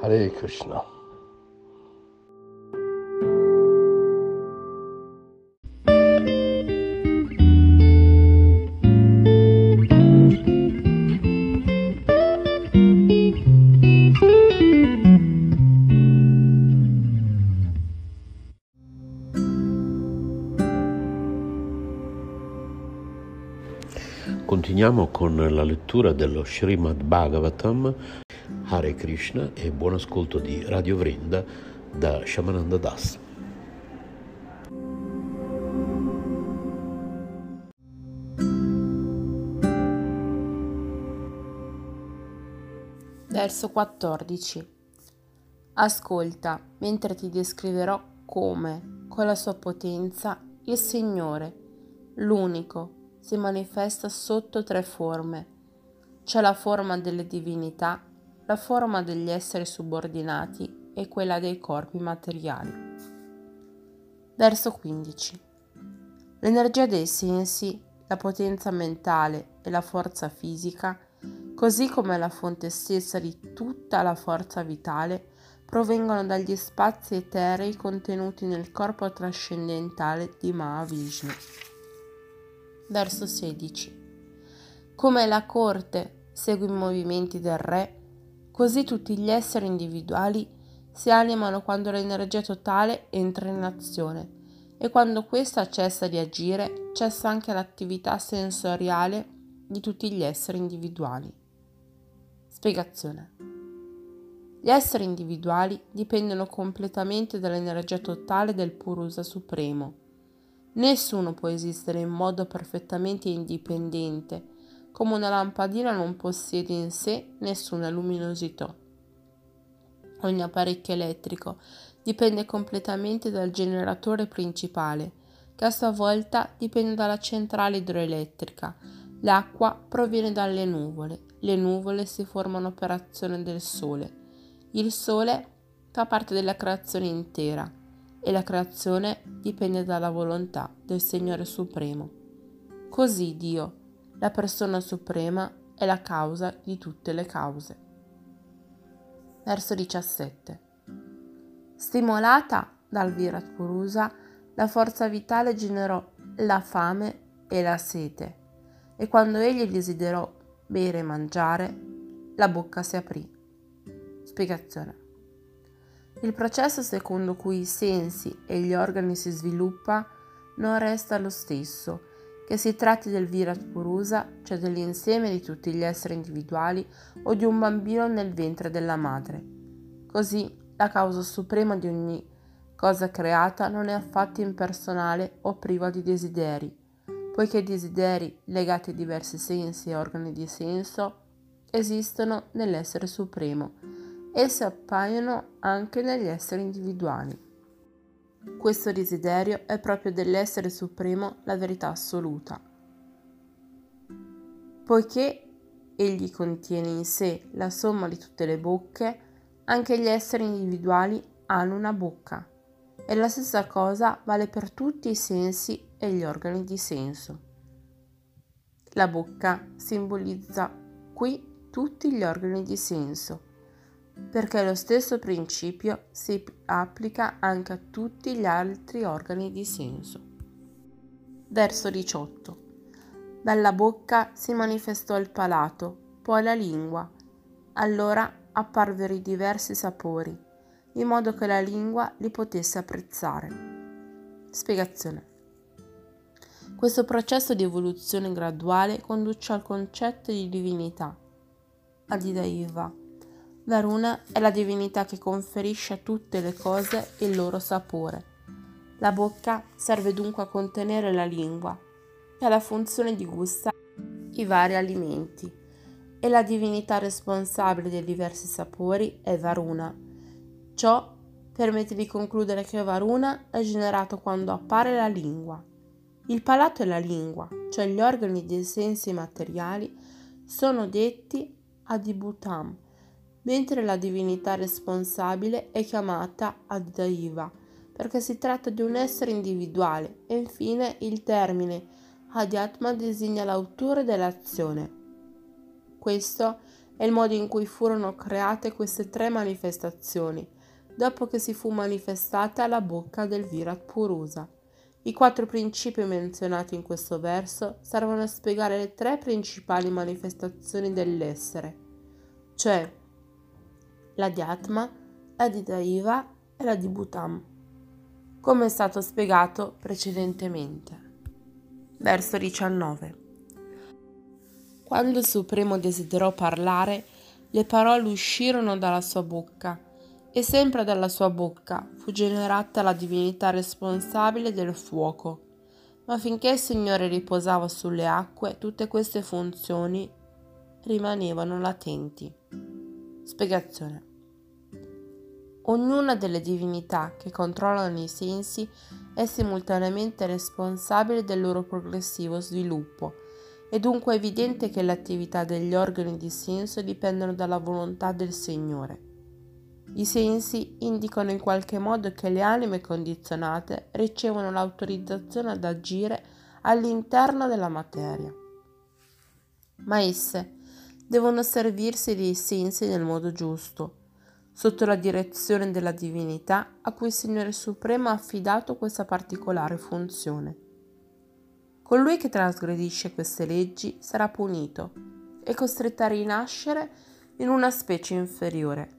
Hare Krishna. Continuiamo con la lettura dello Srimad Bhagavatam, Hare Krishna e buon ascolto di Radio Vrinda da Shamananda Das. Verso 14. Ascolta, mentre ti descriverò come, con la sua potenza, il Signore, l'unico, si manifesta sotto tre forme. C'è la forma delle divinità, la forma degli esseri subordinati e quella dei corpi materiali. Verso 15. L'energia dei sensi, la potenza mentale e la forza fisica, così come la fonte stessa di tutta la forza vitale, provengono dagli spazi eterei contenuti nel corpo trascendentale di Mahavishnu verso 16. Come la corte segue i movimenti del re, così tutti gli esseri individuali si animano quando l'energia totale entra in azione e quando questa cessa di agire cessa anche l'attività sensoriale di tutti gli esseri individuali. Spiegazione. Gli esseri individuali dipendono completamente dall'energia totale del Purusa Supremo Nessuno può esistere in modo perfettamente indipendente, come una lampadina non possiede in sé nessuna luminosità. Ogni apparecchio elettrico dipende completamente dal generatore principale, che a sua volta dipende dalla centrale idroelettrica. L'acqua proviene dalle nuvole, le nuvole si formano per azione del Sole. Il Sole fa parte della creazione intera e la creazione dipende dalla volontà del Signore Supremo. Così Dio, la persona suprema, è la causa di tutte le cause. Verso 17. Stimolata dal Virat Purusa, la forza vitale generò la fame e la sete, e quando egli desiderò bere e mangiare, la bocca si aprì. Spiegazione. Il processo secondo cui i sensi e gli organi si sviluppa non resta lo stesso, che si tratti del Virat Purusa, cioè dell'insieme di tutti gli esseri individuali, o di un bambino nel ventre della madre. Così la causa suprema di ogni cosa creata non è affatto impersonale o priva di desideri, poiché i desideri legati a diversi sensi e organi di senso esistono nell'essere supremo esse appaiono anche negli esseri individuali. Questo desiderio è proprio dell'essere supremo la verità assoluta. Poiché egli contiene in sé la somma di tutte le bocche, anche gli esseri individuali hanno una bocca. E la stessa cosa vale per tutti i sensi e gli organi di senso. La bocca simbolizza qui tutti gli organi di senso perché lo stesso principio si applica anche a tutti gli altri organi di senso. Verso 18. Dalla bocca si manifestò il palato, poi la lingua. Allora apparvero i diversi sapori, in modo che la lingua li potesse apprezzare. Spiegazione. Questo processo di evoluzione graduale conduce al concetto di divinità, Adidaiva Varuna è la divinità che conferisce a tutte le cose il loro sapore. La bocca serve dunque a contenere la lingua e ha la funzione di gustare i vari alimenti e la divinità responsabile dei diversi sapori è Varuna, Ciò permette di concludere che Varuna è generato quando appare la lingua. Il palato e la lingua, cioè gli organi dei sensi materiali, sono detti Adibhutam, mentre la divinità responsabile è chiamata Adaiva, perché si tratta di un essere individuale e infine il termine Adhyatma designa l'autore dell'azione. Questo è il modo in cui furono create queste tre manifestazioni, dopo che si fu manifestata la bocca del Virat Purusa. I quattro principi menzionati in questo verso servono a spiegare le tre principali manifestazioni dell'essere, cioè la Dhyatma, la Didaiva e la Dibhutam, come è stato spiegato precedentemente. Verso 19. Quando il Supremo desiderò parlare, le parole uscirono dalla sua bocca e sempre dalla sua bocca fu generata la divinità responsabile del fuoco. Ma finché il Signore riposava sulle acque, tutte queste funzioni rimanevano latenti. Spiegazione. Ognuna delle divinità che controllano i sensi è simultaneamente responsabile del loro progressivo sviluppo. È dunque evidente che l'attività degli organi di senso dipendono dalla volontà del Signore. I sensi indicano in qualche modo che le anime condizionate ricevono l'autorizzazione ad agire all'interno della materia. Ma esse devono servirsi dei sensi nel modo giusto, sotto la direzione della divinità a cui il Signore Supremo ha affidato questa particolare funzione. Colui che trasgredisce queste leggi sarà punito e costretto a rinascere in una specie inferiore.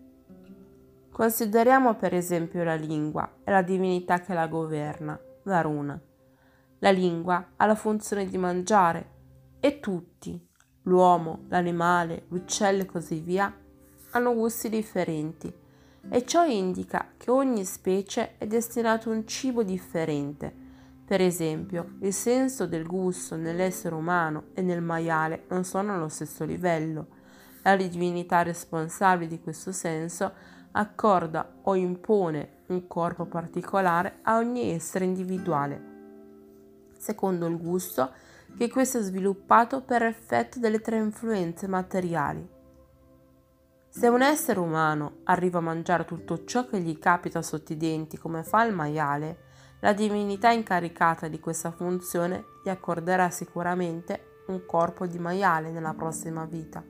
Consideriamo per esempio la lingua e la divinità che la governa, Varuna. La lingua ha la funzione di mangiare e tutti, l'uomo, l'animale, l'uccello e così via, hanno gusti differenti e ciò indica che ogni specie è destinato a un cibo differente. Per esempio, il senso del gusto nell'essere umano e nel maiale non sono allo stesso livello. La divinità responsabile di questo senso accorda o impone un corpo particolare a ogni essere individuale, secondo il gusto che questo è sviluppato per effetto delle tre influenze materiali se un essere umano arriva a mangiare tutto ciò che gli capita sotto i denti come fa il maiale, la divinità incaricata di questa funzione gli accorderà sicuramente un corpo di maiale nella prossima vita.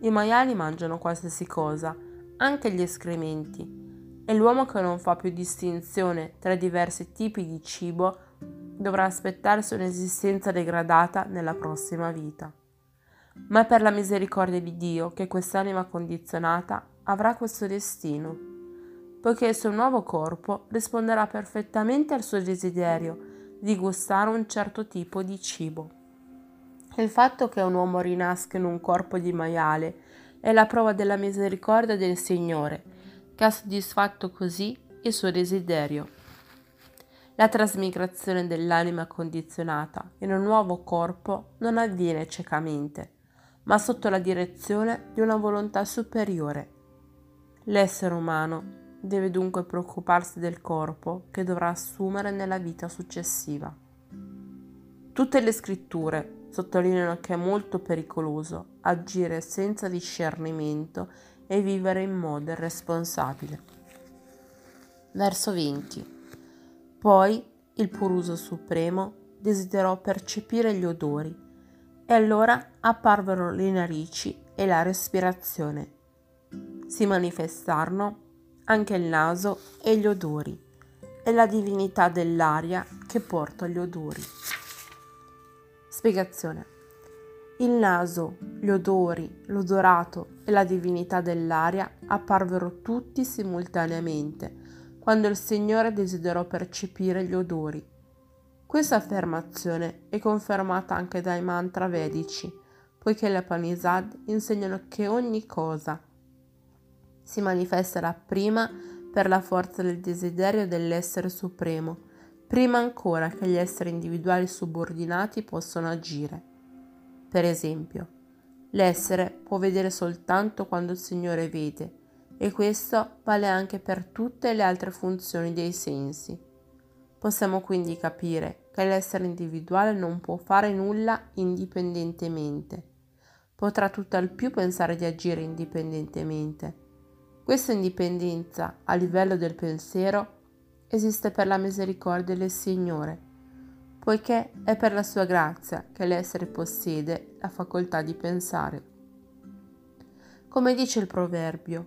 I maiali mangiano qualsiasi cosa, anche gli escrementi, e l'uomo che non fa più distinzione tra i diversi tipi di cibo dovrà aspettarsi un'esistenza degradata nella prossima vita ma è per la misericordia di Dio che quest'anima condizionata avrà questo destino, poiché il suo nuovo corpo risponderà perfettamente al suo desiderio di gustare un certo tipo di cibo. Il fatto che un uomo rinasca in un corpo di maiale è la prova della misericordia del Signore, che ha soddisfatto così il suo desiderio. La trasmigrazione dell'anima condizionata in un nuovo corpo non avviene ciecamente, ma sotto la direzione di una volontà superiore. L'essere umano deve dunque preoccuparsi del corpo che dovrà assumere nella vita successiva. Tutte le scritture sottolineano che è molto pericoloso agire senza discernimento e vivere in modo irresponsabile. Verso 20. Poi il Puruso Supremo desiderò percepire gli odori e allora apparvero le narici e la respirazione. Si manifestarono anche il naso e gli odori e la divinità dell'aria che porta gli odori. Spiegazione. Il naso, gli odori, l'odorato e la divinità dell'aria apparvero tutti simultaneamente quando il Signore desiderò percepire gli odori questa affermazione è confermata anche dai mantra vedici, poiché le Upanishad insegnano che ogni cosa si manifesterà prima per la forza del desiderio dell'essere supremo, prima ancora che gli esseri individuali subordinati possano agire. Per esempio, l'essere può vedere soltanto quando il Signore vede e questo vale anche per tutte le altre funzioni dei sensi. Possiamo quindi capire che l'essere individuale non può fare nulla indipendentemente. Potrà tutt'al più pensare di agire indipendentemente. Questa indipendenza a livello del pensiero esiste per la misericordia del Signore, poiché è per la sua grazia che l'essere possiede la facoltà di pensare. Come dice il proverbio,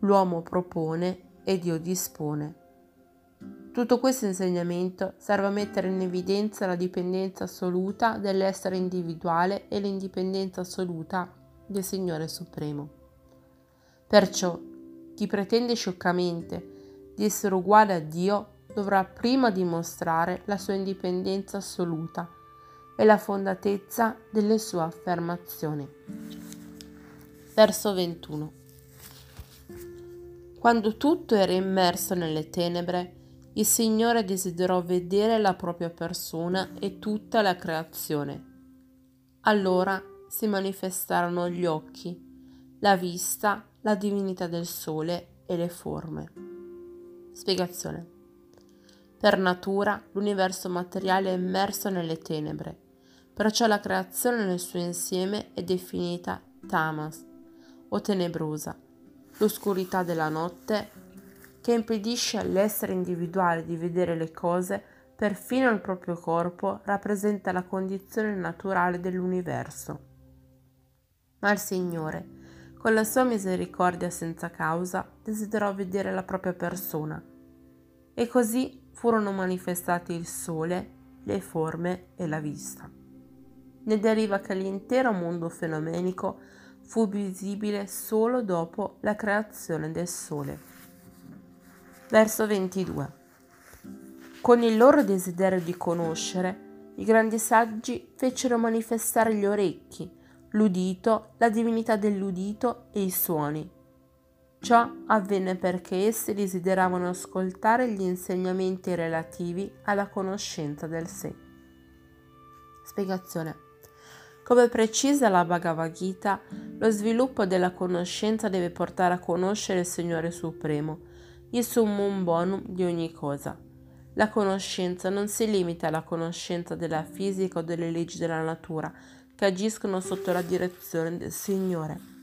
l'uomo propone e Dio dispone. Tutto questo insegnamento serve a mettere in evidenza la dipendenza assoluta dell'essere individuale e l'indipendenza assoluta del Signore Supremo. Perciò chi pretende scioccamente di essere uguale a Dio dovrà prima dimostrare la sua indipendenza assoluta e la fondatezza delle sue affermazioni. Verso 21 quando tutto era immerso nelle tenebre, il Signore desiderò vedere la propria persona e tutta la creazione. Allora si manifestarono gli occhi, la vista, la divinità del sole e le forme. Spiegazione. Per natura l'universo materiale è immerso nelle tenebre, perciò la creazione nel suo insieme è definita tamas o tenebrosa l'oscurità della notte che impedisce all'essere individuale di vedere le cose, perfino il proprio corpo rappresenta la condizione naturale dell'universo. Ma il Signore, con la sua misericordia senza causa, desiderò vedere la propria persona. E così furono manifestati il sole, le forme e la vista. Ne deriva che l'intero mondo fenomenico fu visibile solo dopo la creazione del Sole. Verso 22. Con il loro desiderio di conoscere, i grandi saggi fecero manifestare gli orecchi, l'udito, la divinità dell'udito e i suoni. Ciò avvenne perché essi desideravano ascoltare gli insegnamenti relativi alla conoscenza del sé. Spiegazione. Come precisa la Bhagavad Gita, lo sviluppo della conoscenza deve portare a conoscere il Signore Supremo, il summum bonum di ogni cosa. La conoscenza non si limita alla conoscenza della fisica o delle leggi della natura che agiscono sotto la direzione del Signore.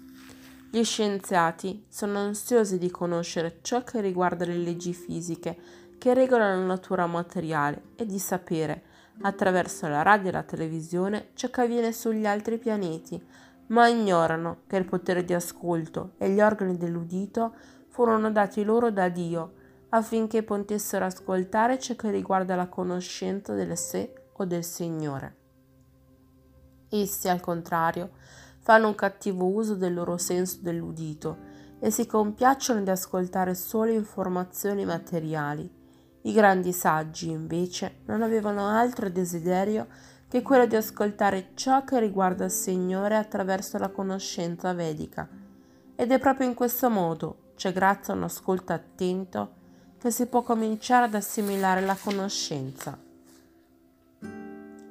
Gli scienziati sono ansiosi di conoscere ciò che riguarda le leggi fisiche che regolano la natura materiale e di sapere attraverso la radio e la televisione ciò che avviene sugli altri pianeti, ma ignorano che il potere di ascolto e gli organi dell'udito furono dati loro da Dio affinché potessero ascoltare ciò che riguarda la conoscenza del sé o del Signore. Essi, al contrario, fanno un cattivo uso del loro senso dell'udito e si compiacciono di ascoltare solo informazioni materiali i grandi saggi, invece, non avevano altro desiderio che quello di ascoltare ciò che riguarda il Signore attraverso la conoscenza vedica. Ed è proprio in questo modo, cioè grazie a un ascolto attento, che si può cominciare ad assimilare la conoscenza.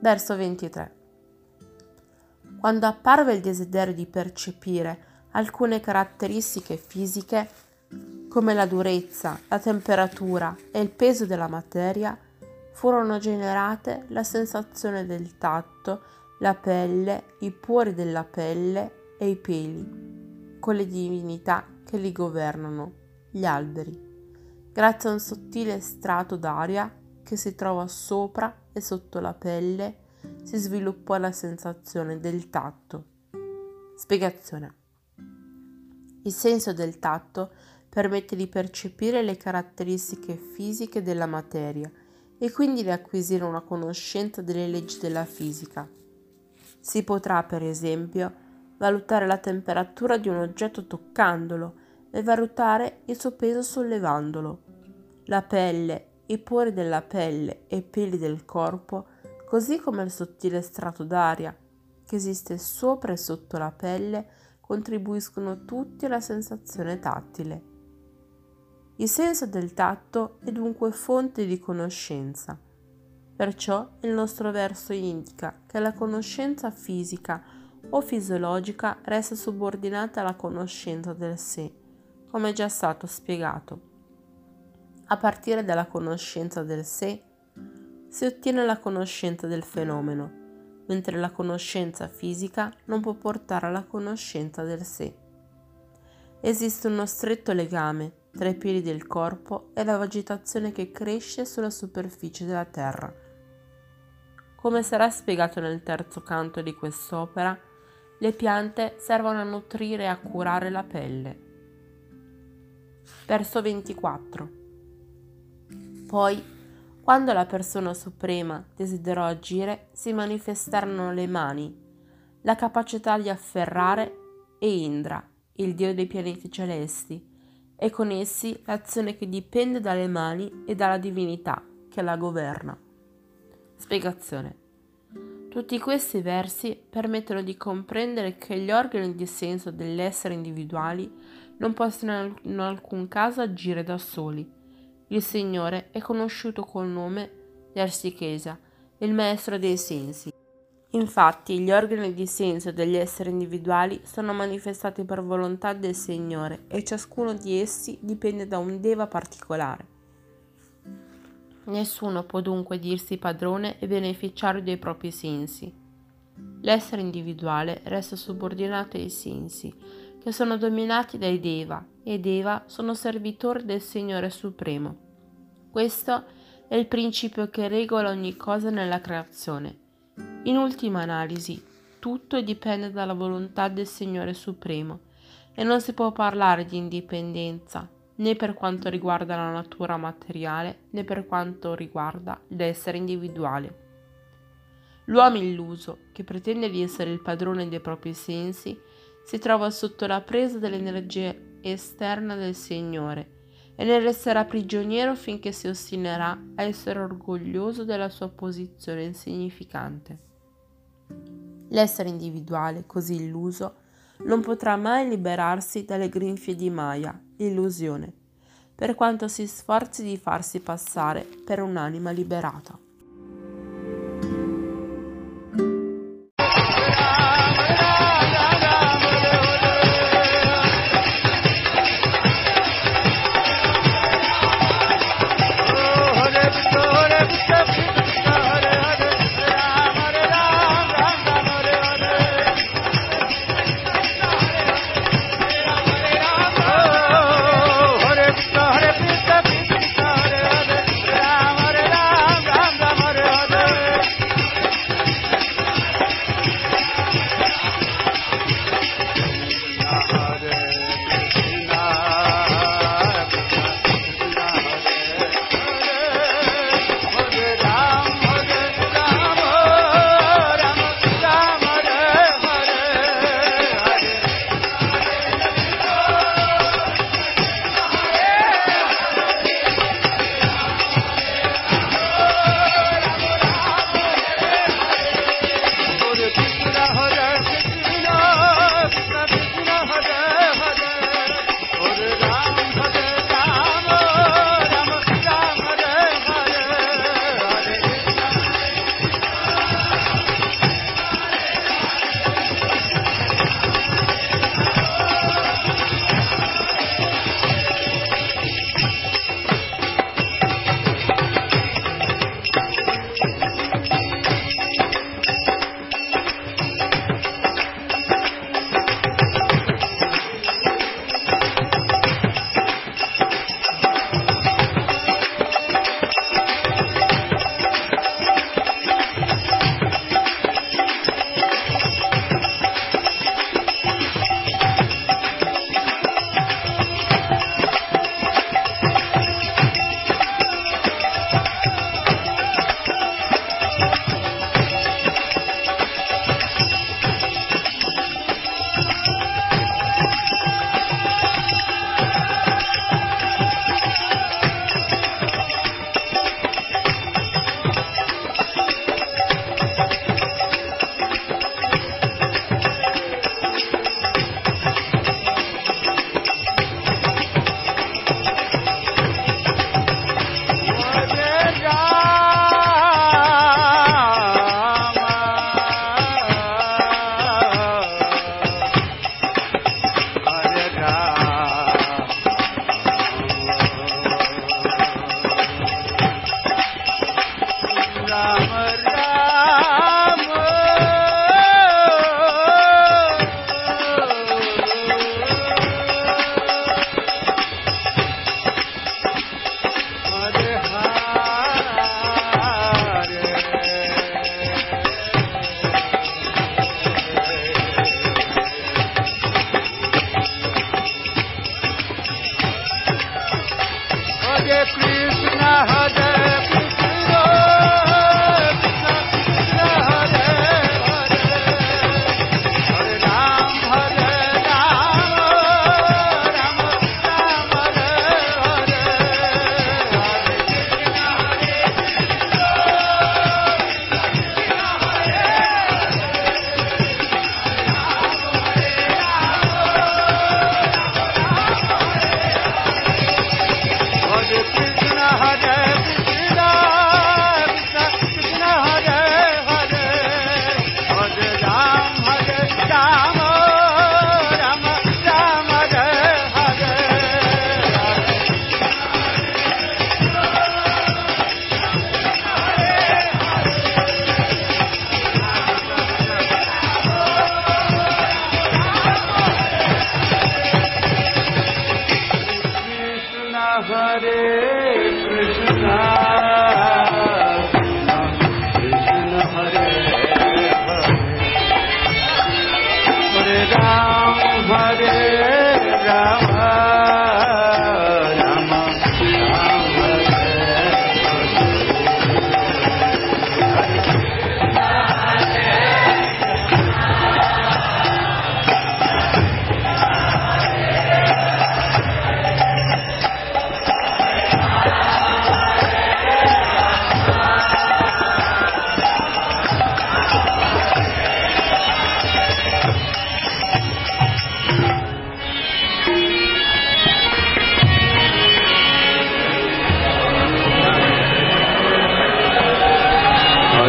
Verso 23. Quando apparve il desiderio di percepire alcune caratteristiche fisiche, come la durezza, la temperatura e il peso della materia, furono generate la sensazione del tatto, la pelle, i pori della pelle e i peli, con le divinità che li governano, gli alberi, grazie a un sottile strato d'aria che si trova sopra e sotto la pelle, si sviluppò la sensazione del tatto. Spiegazione. Il senso del tatto permette di percepire le caratteristiche fisiche della materia e quindi di acquisire una conoscenza delle leggi della fisica. Si potrà, per esempio, valutare la temperatura di un oggetto toccandolo e valutare il suo peso sollevandolo. La pelle, i pori della pelle e i peli del corpo, così come il sottile strato d'aria che esiste sopra e sotto la pelle, contribuiscono tutti alla sensazione tattile. Il senso del tatto è dunque fonte di conoscenza. Perciò il nostro verso indica che la conoscenza fisica o fisiologica resta subordinata alla conoscenza del sé, come già stato spiegato. A partire dalla conoscenza del sé si ottiene la conoscenza del fenomeno, mentre la conoscenza fisica non può portare alla conoscenza del sé. Esiste uno stretto legame tra i piedi del corpo e la vegetazione che cresce sulla superficie della terra. Come sarà spiegato nel terzo canto di quest'opera, le piante servono a nutrire e a curare la pelle. Verso 24. Poi, quando la persona suprema desiderò agire, si manifestarono le mani, la capacità di afferrare e Indra, il dio dei pianeti celesti, e con essi l'azione che dipende dalle mani e dalla divinità che la governa. Spiegazione. Tutti questi versi permettono di comprendere che gli organi di senso dell'essere individuali non possono in alcun caso agire da soli. Il Signore è conosciuto col nome di Arsikesa, il maestro dei sensi. Infatti, gli organi di senso degli esseri individuali sono manifestati per volontà del Signore e ciascuno di essi dipende da un Deva particolare. Nessuno può dunque dirsi padrone e beneficiario dei propri sensi. L'essere individuale resta subordinato ai sensi, che sono dominati dai Deva, e Deva sono servitori del Signore Supremo. Questo è il principio che regola ogni cosa nella creazione in ultima analisi, tutto dipende dalla volontà del Signore Supremo e non si può parlare di indipendenza né per quanto riguarda la natura materiale né per quanto riguarda l'essere individuale. L'uomo illuso, che pretende di essere il padrone dei propri sensi, si trova sotto la presa dell'energia esterna del Signore e ne resterà prigioniero finché si ostinerà a essere orgoglioso della sua posizione insignificante. L'essere individuale, così illuso, non potrà mai liberarsi dalle grinfie di Maya, l'illusione, per quanto si sforzi di farsi passare per un'anima liberata.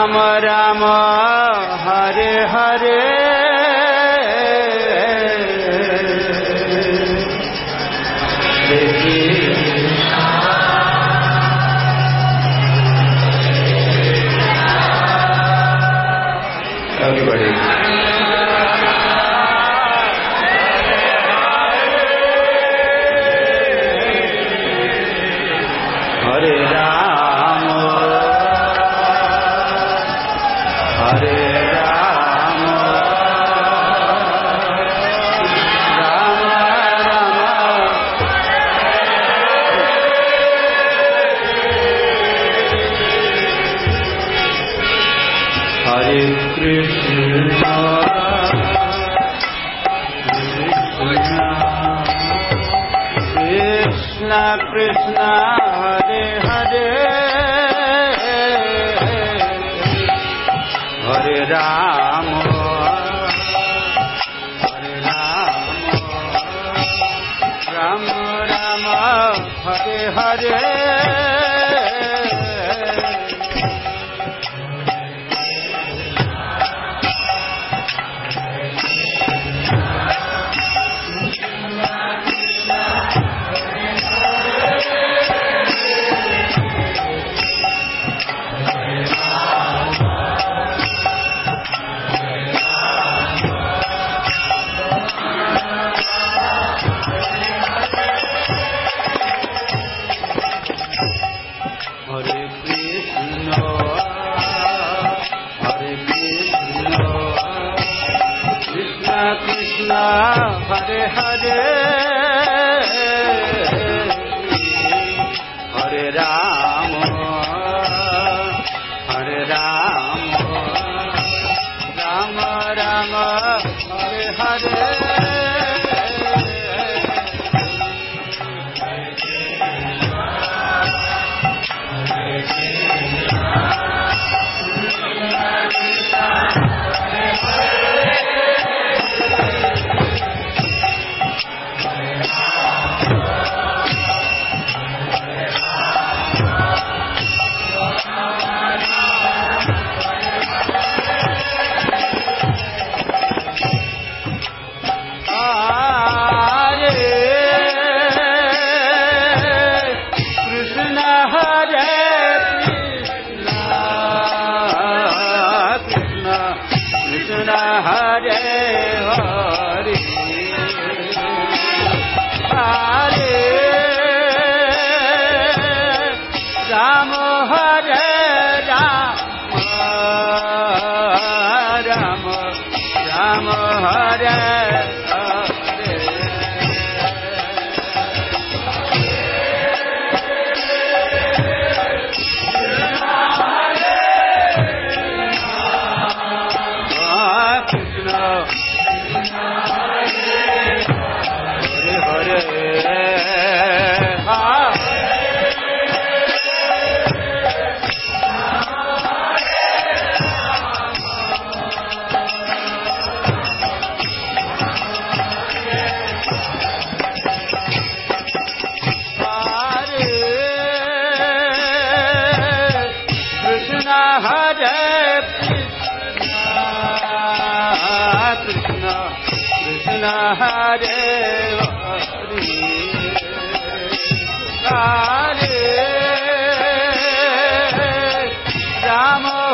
ہم رم ہر ہے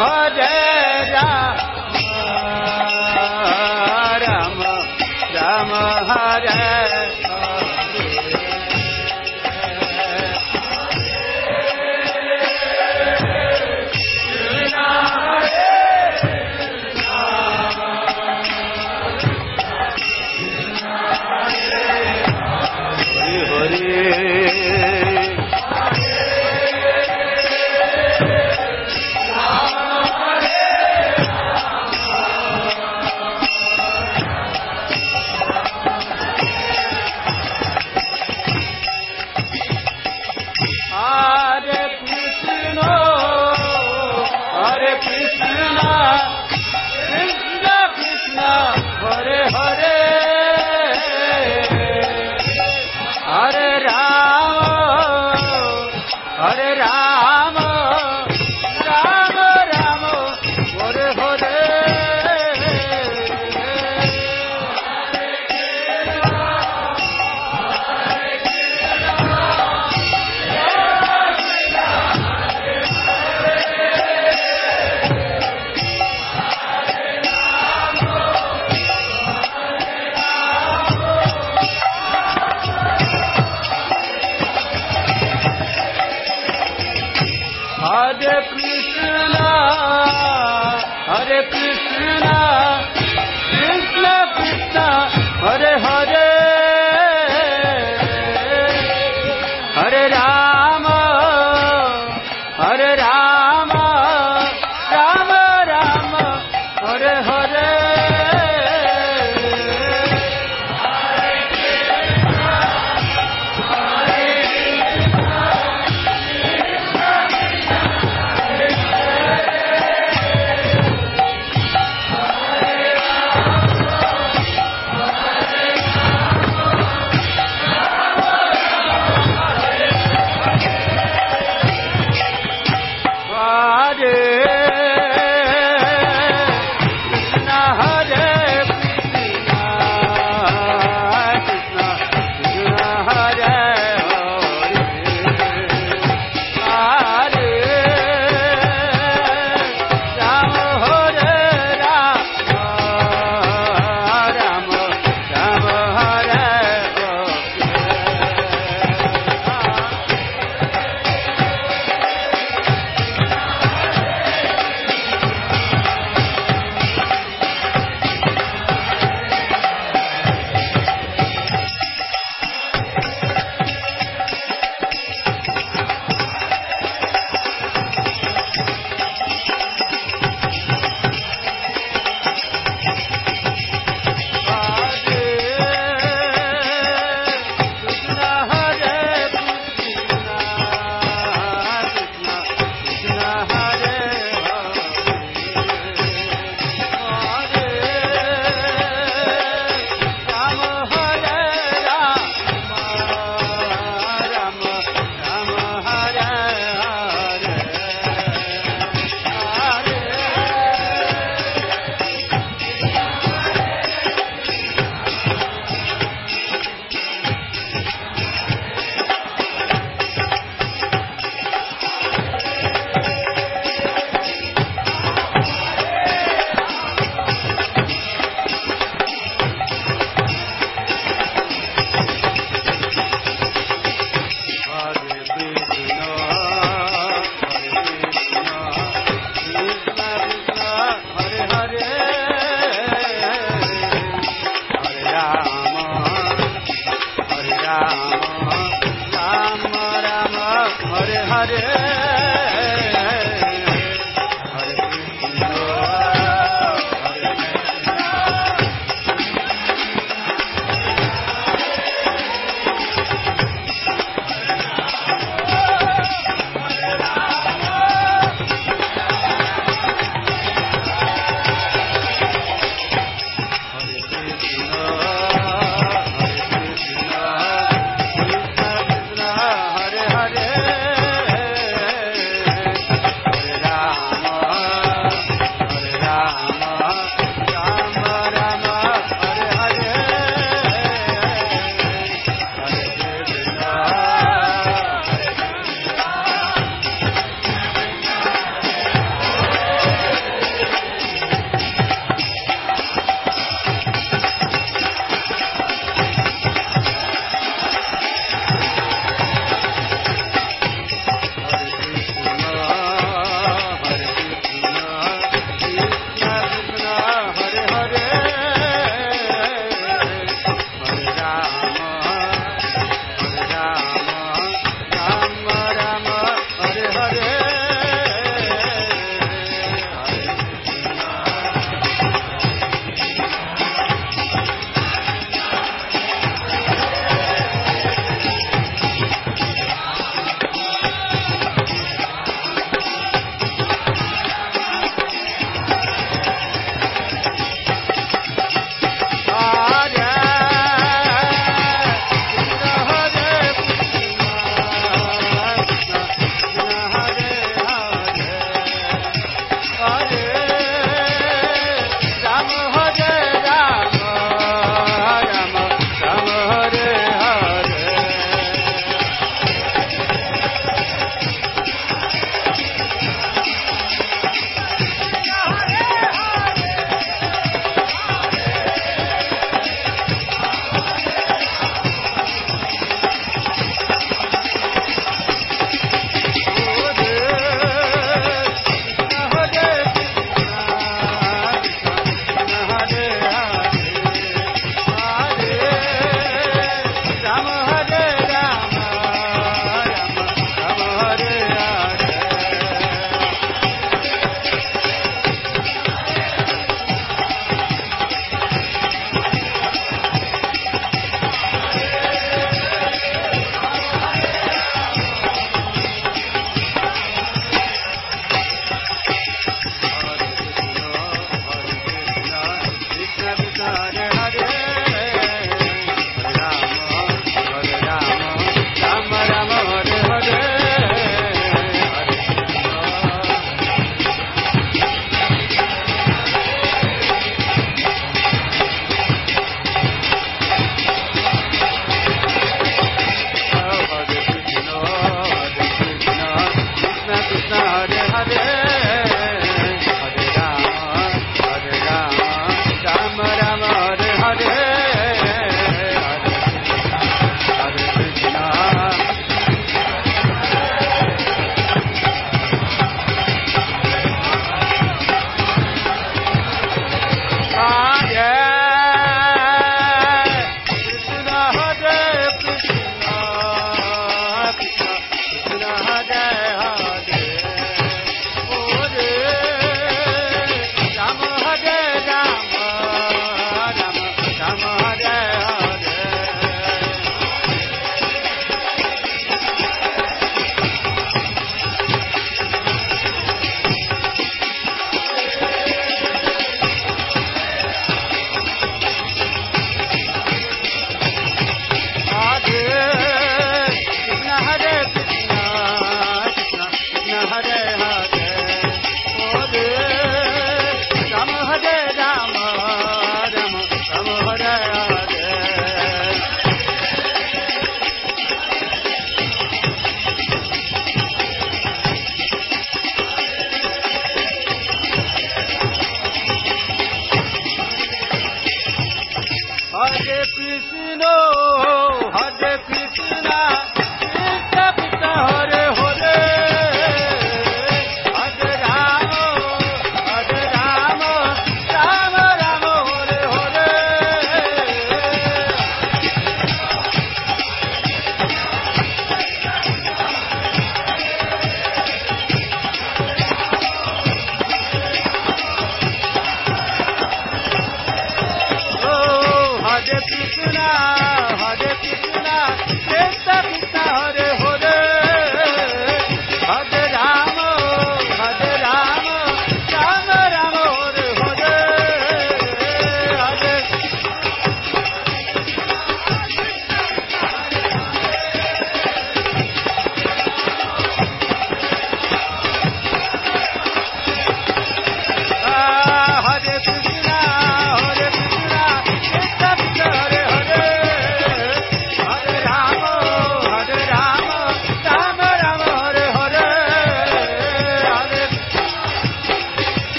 Hare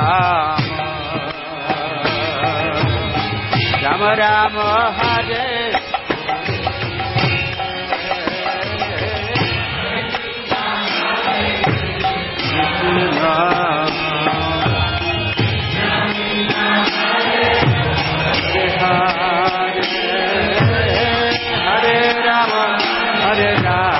Rama, Rama Rama, Hare. Hare Rama, Hare Rama.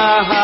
Krishna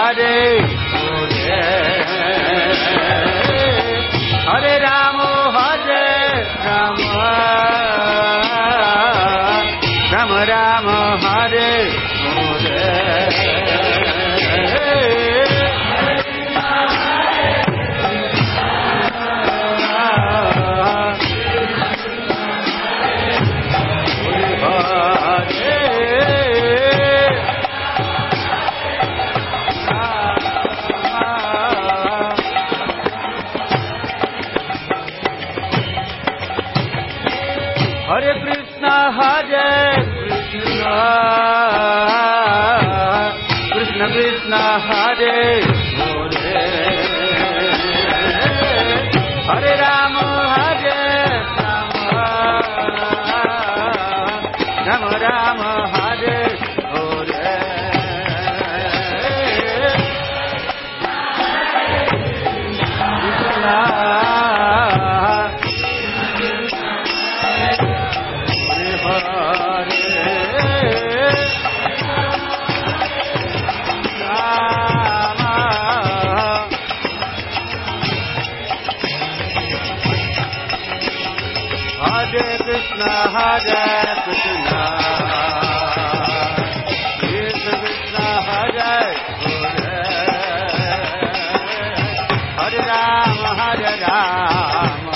Rama, Hare Rama,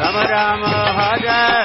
Rama Rama, Hare Hare.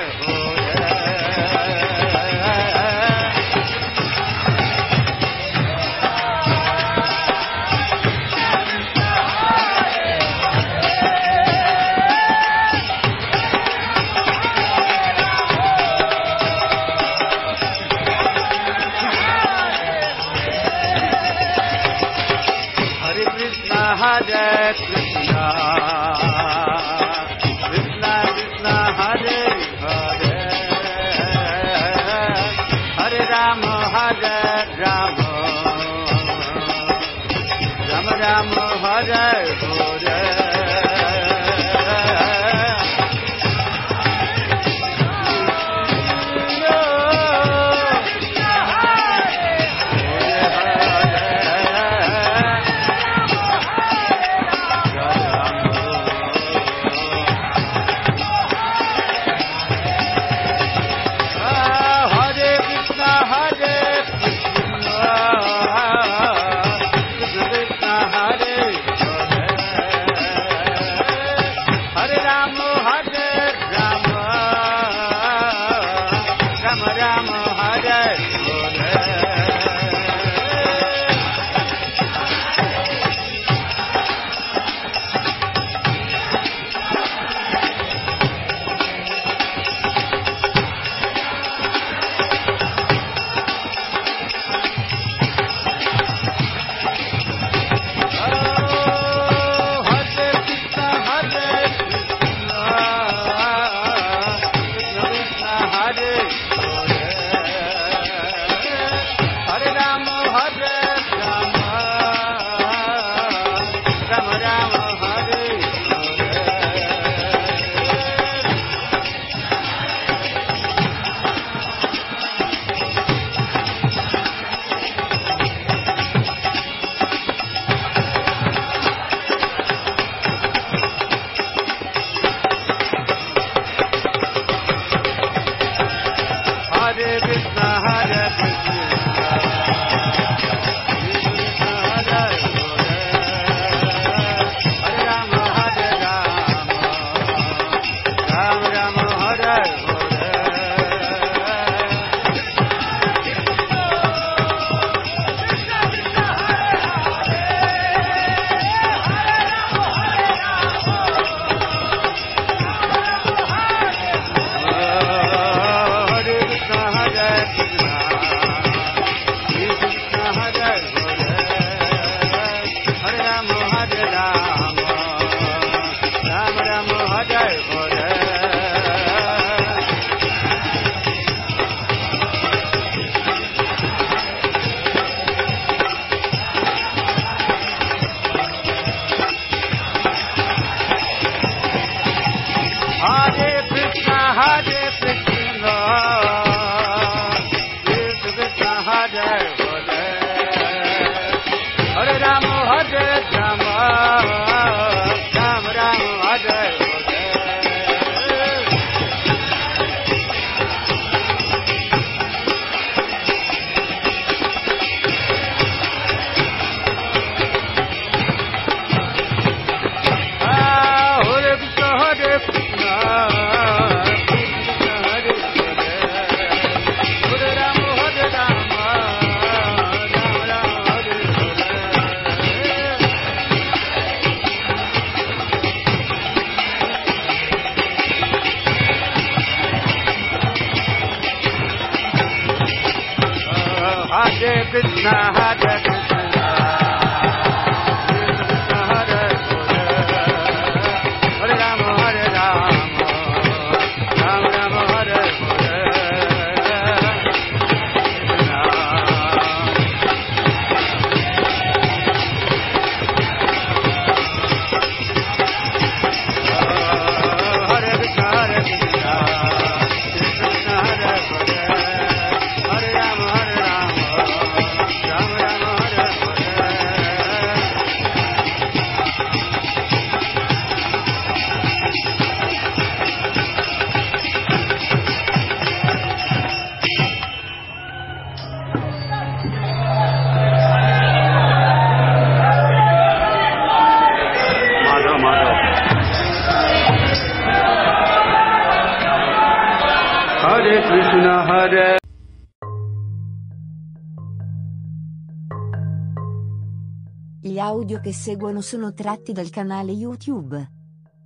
Che seguono sono tratti dal canale YouTube.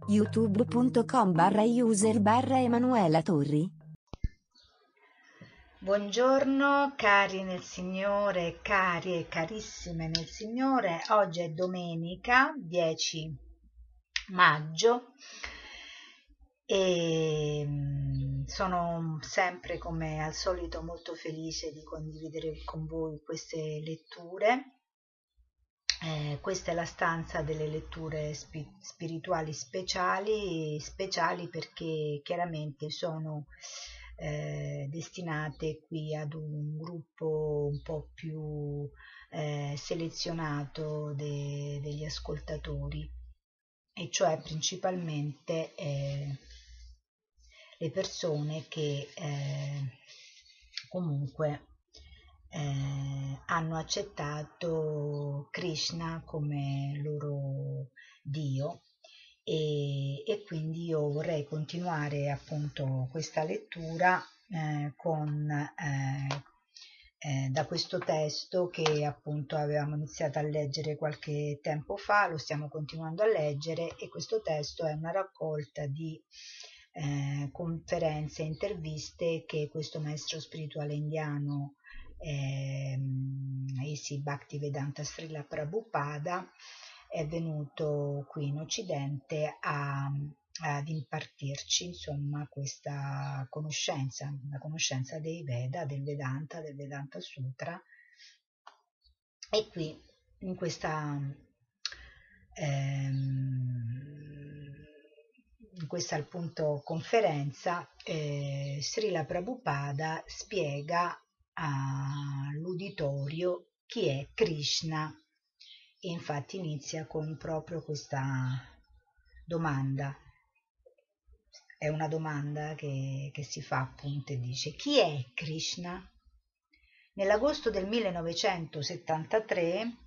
youtube.com barra user barra Emanuela Torri. Buongiorno cari nel Signore, cari e carissime nel Signore. Oggi è domenica 10 maggio e mm, sono sempre come al solito molto felice di condividere con voi queste letture. Eh, questa è la stanza delle letture spi- spirituali speciali, speciali perché chiaramente sono eh, destinate qui ad un gruppo un po' più eh, selezionato de- degli ascoltatori e cioè principalmente eh, le persone che eh, comunque eh, hanno accettato Krishna come loro Dio e, e quindi io vorrei continuare appunto questa lettura eh, con eh, eh, da questo testo che appunto avevamo iniziato a leggere qualche tempo fa, lo stiamo continuando a leggere e questo testo è una raccolta di eh, conferenze interviste che questo maestro spirituale indiano ehm, Isi Bhaktivedanta Srila Prabhupada è venuto qui in Occidente a, ad impartirci insomma questa conoscenza, la conoscenza dei Veda, del Vedanta, del Vedanta Sutra. E qui in questa ehm, in questa appunto conferenza eh, Srila Prabhupada spiega all'uditorio chi è Krishna e infatti inizia con proprio questa domanda è una domanda che, che si fa appunto e dice chi è Krishna? Nell'agosto del 1973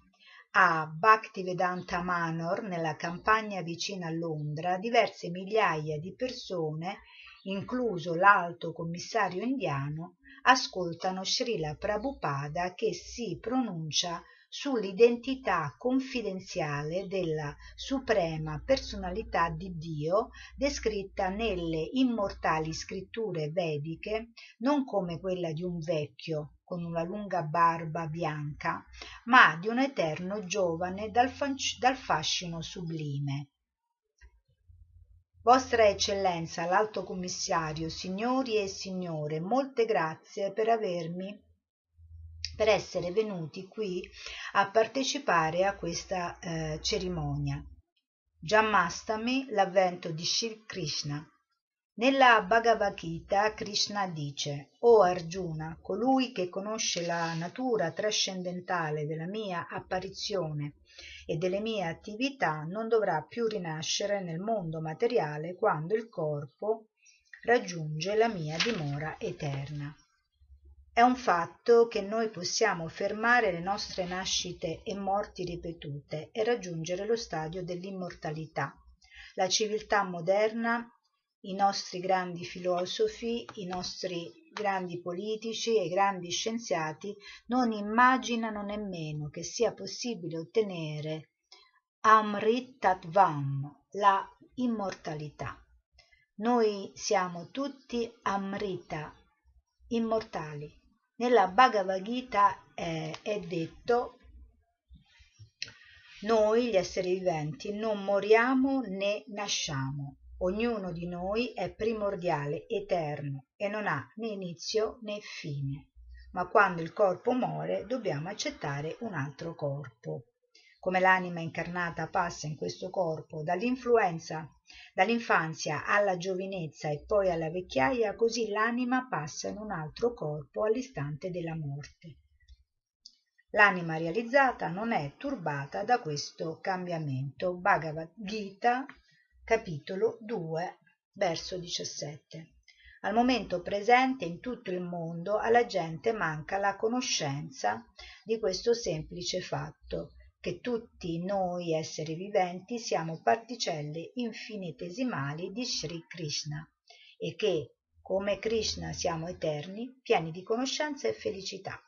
a Bhaktivedanta Manor, nella campagna vicina a Londra, diverse migliaia di persone, incluso l'alto commissario indiano, ascoltano Srila Prabhupada che si pronuncia sull'identità confidenziale della suprema personalità di Dio descritta nelle immortali scritture vediche non come quella di un vecchio con una lunga barba bianca, ma di un eterno giovane dal, fascino sublime. Vostra Eccellenza, l'Alto Commissario, signori e signore, molte grazie per avermi per essere venuti qui a partecipare a questa eh, cerimonia. Jammastami, l'avvento di Shri Krishna. Nella Bhagavad Gita Krishna dice O Arjuna, colui che conosce la natura trascendentale della mia apparizione e delle mie attività non dovrà più rinascere nel mondo materiale quando il corpo raggiunge la mia dimora eterna. È un fatto che noi possiamo fermare le nostre nascite e morti ripetute e raggiungere lo stadio dell'immortalità. La civiltà moderna i nostri grandi filosofi, i nostri grandi politici e grandi scienziati non immaginano nemmeno che sia possibile ottenere Amritatvam, la immortalità. Noi siamo tutti Amrita, immortali. Nella Bhagavad Gita è, è detto noi gli esseri viventi non moriamo né nasciamo ognuno di noi è primordiale eterno e non ha né inizio né fine. Ma quando il corpo muore dobbiamo accettare un altro corpo. Come l'anima incarnata passa in questo corpo dall'influenza dall'infanzia alla giovinezza e poi alla vecchiaia così l'anima passa in un altro corpo all'istante della morte. L'anima realizzata non è turbata da questo cambiamento. Bhagavad gita capitolo 2, verso 17. Al momento presente in tutto il mondo alla gente manca la conoscenza di questo semplice fatto, che tutti noi esseri viventi siamo particelle infinitesimali di Sri Krishna e che, come Krishna, siamo eterni, pieni di conoscenza e felicità.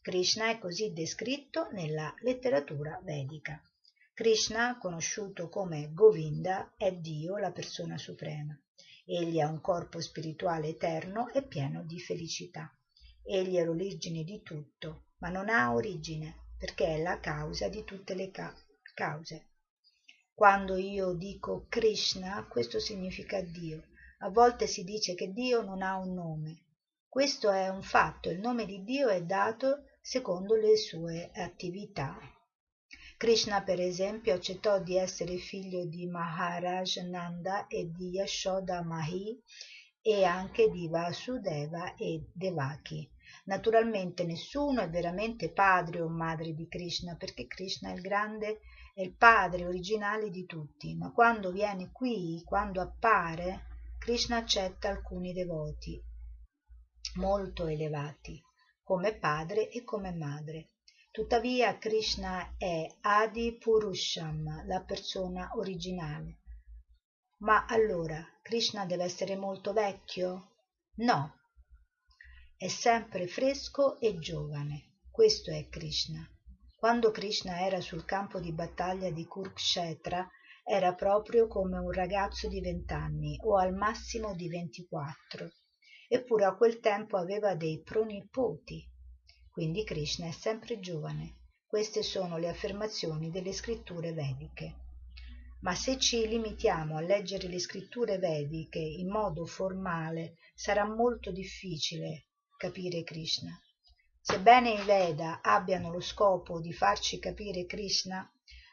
Krishna è così descritto nella letteratura vedica. Krishna, conosciuto come Govinda, è Dio, la persona suprema. Egli ha un corpo spirituale eterno e pieno di felicità. Egli è l'origine di tutto, ma non ha origine, perché è la causa di tutte le ca- cause. Quando io dico Krishna, questo significa Dio. A volte si dice che Dio non ha un nome. Questo è un fatto, il nome di Dio è dato secondo le sue attività Krishna per esempio accettò di essere figlio di Maharaj Nanda e di Yashoda Mahi e anche di Vasudeva e Devaki. Naturalmente nessuno è veramente padre o madre di Krishna perché Krishna è il grande è il padre originale di tutti, ma quando viene qui, quando appare, Krishna accetta alcuni devoti molto elevati come padre e come madre. Tuttavia Krishna è Adi Purusham, la persona originale. Ma allora Krishna deve essere molto vecchio? No, è sempre fresco e giovane. Questo è Krishna. Quando Krishna era sul campo di battaglia di Kurukshetra era proprio come un ragazzo di vent'anni o al massimo di ventiquattro. Eppure a quel tempo aveva dei pronipoti quindi Krishna è sempre giovane. Queste sono le affermazioni delle scritture vediche. Ma se ci limitiamo a leggere le scritture vediche in modo formale, sarà molto difficile capire Krishna. Sebbene i Veda abbiano lo scopo di farci capire Krishna,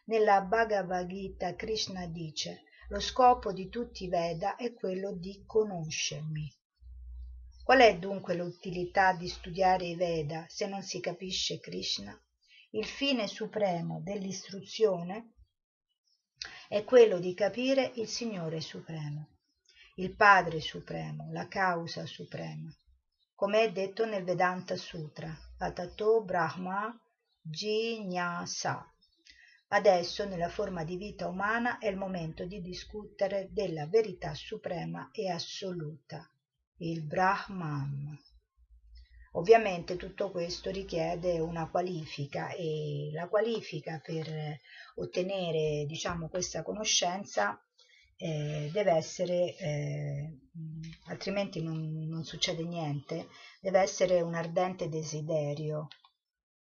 nella Bhagavad Gita Krishna dice lo scopo di tutti i Veda è quello di conoscermi. Qual è dunque l'utilità di studiare i Veda se non si capisce Krishna? Il fine supremo dell'istruzione è quello di capire il Signore Supremo, il Padre Supremo, la causa suprema, come è detto nel Vedanta Sutra, Atato Brahma Jignasa. Adesso, nella forma di vita umana, è il momento di discutere della verità suprema e assoluta il Brahman. Ovviamente tutto questo richiede una qualifica e la qualifica per ottenere diciamo, questa conoscenza eh, deve essere, eh, altrimenti non, non succede niente, deve essere un ardente desiderio.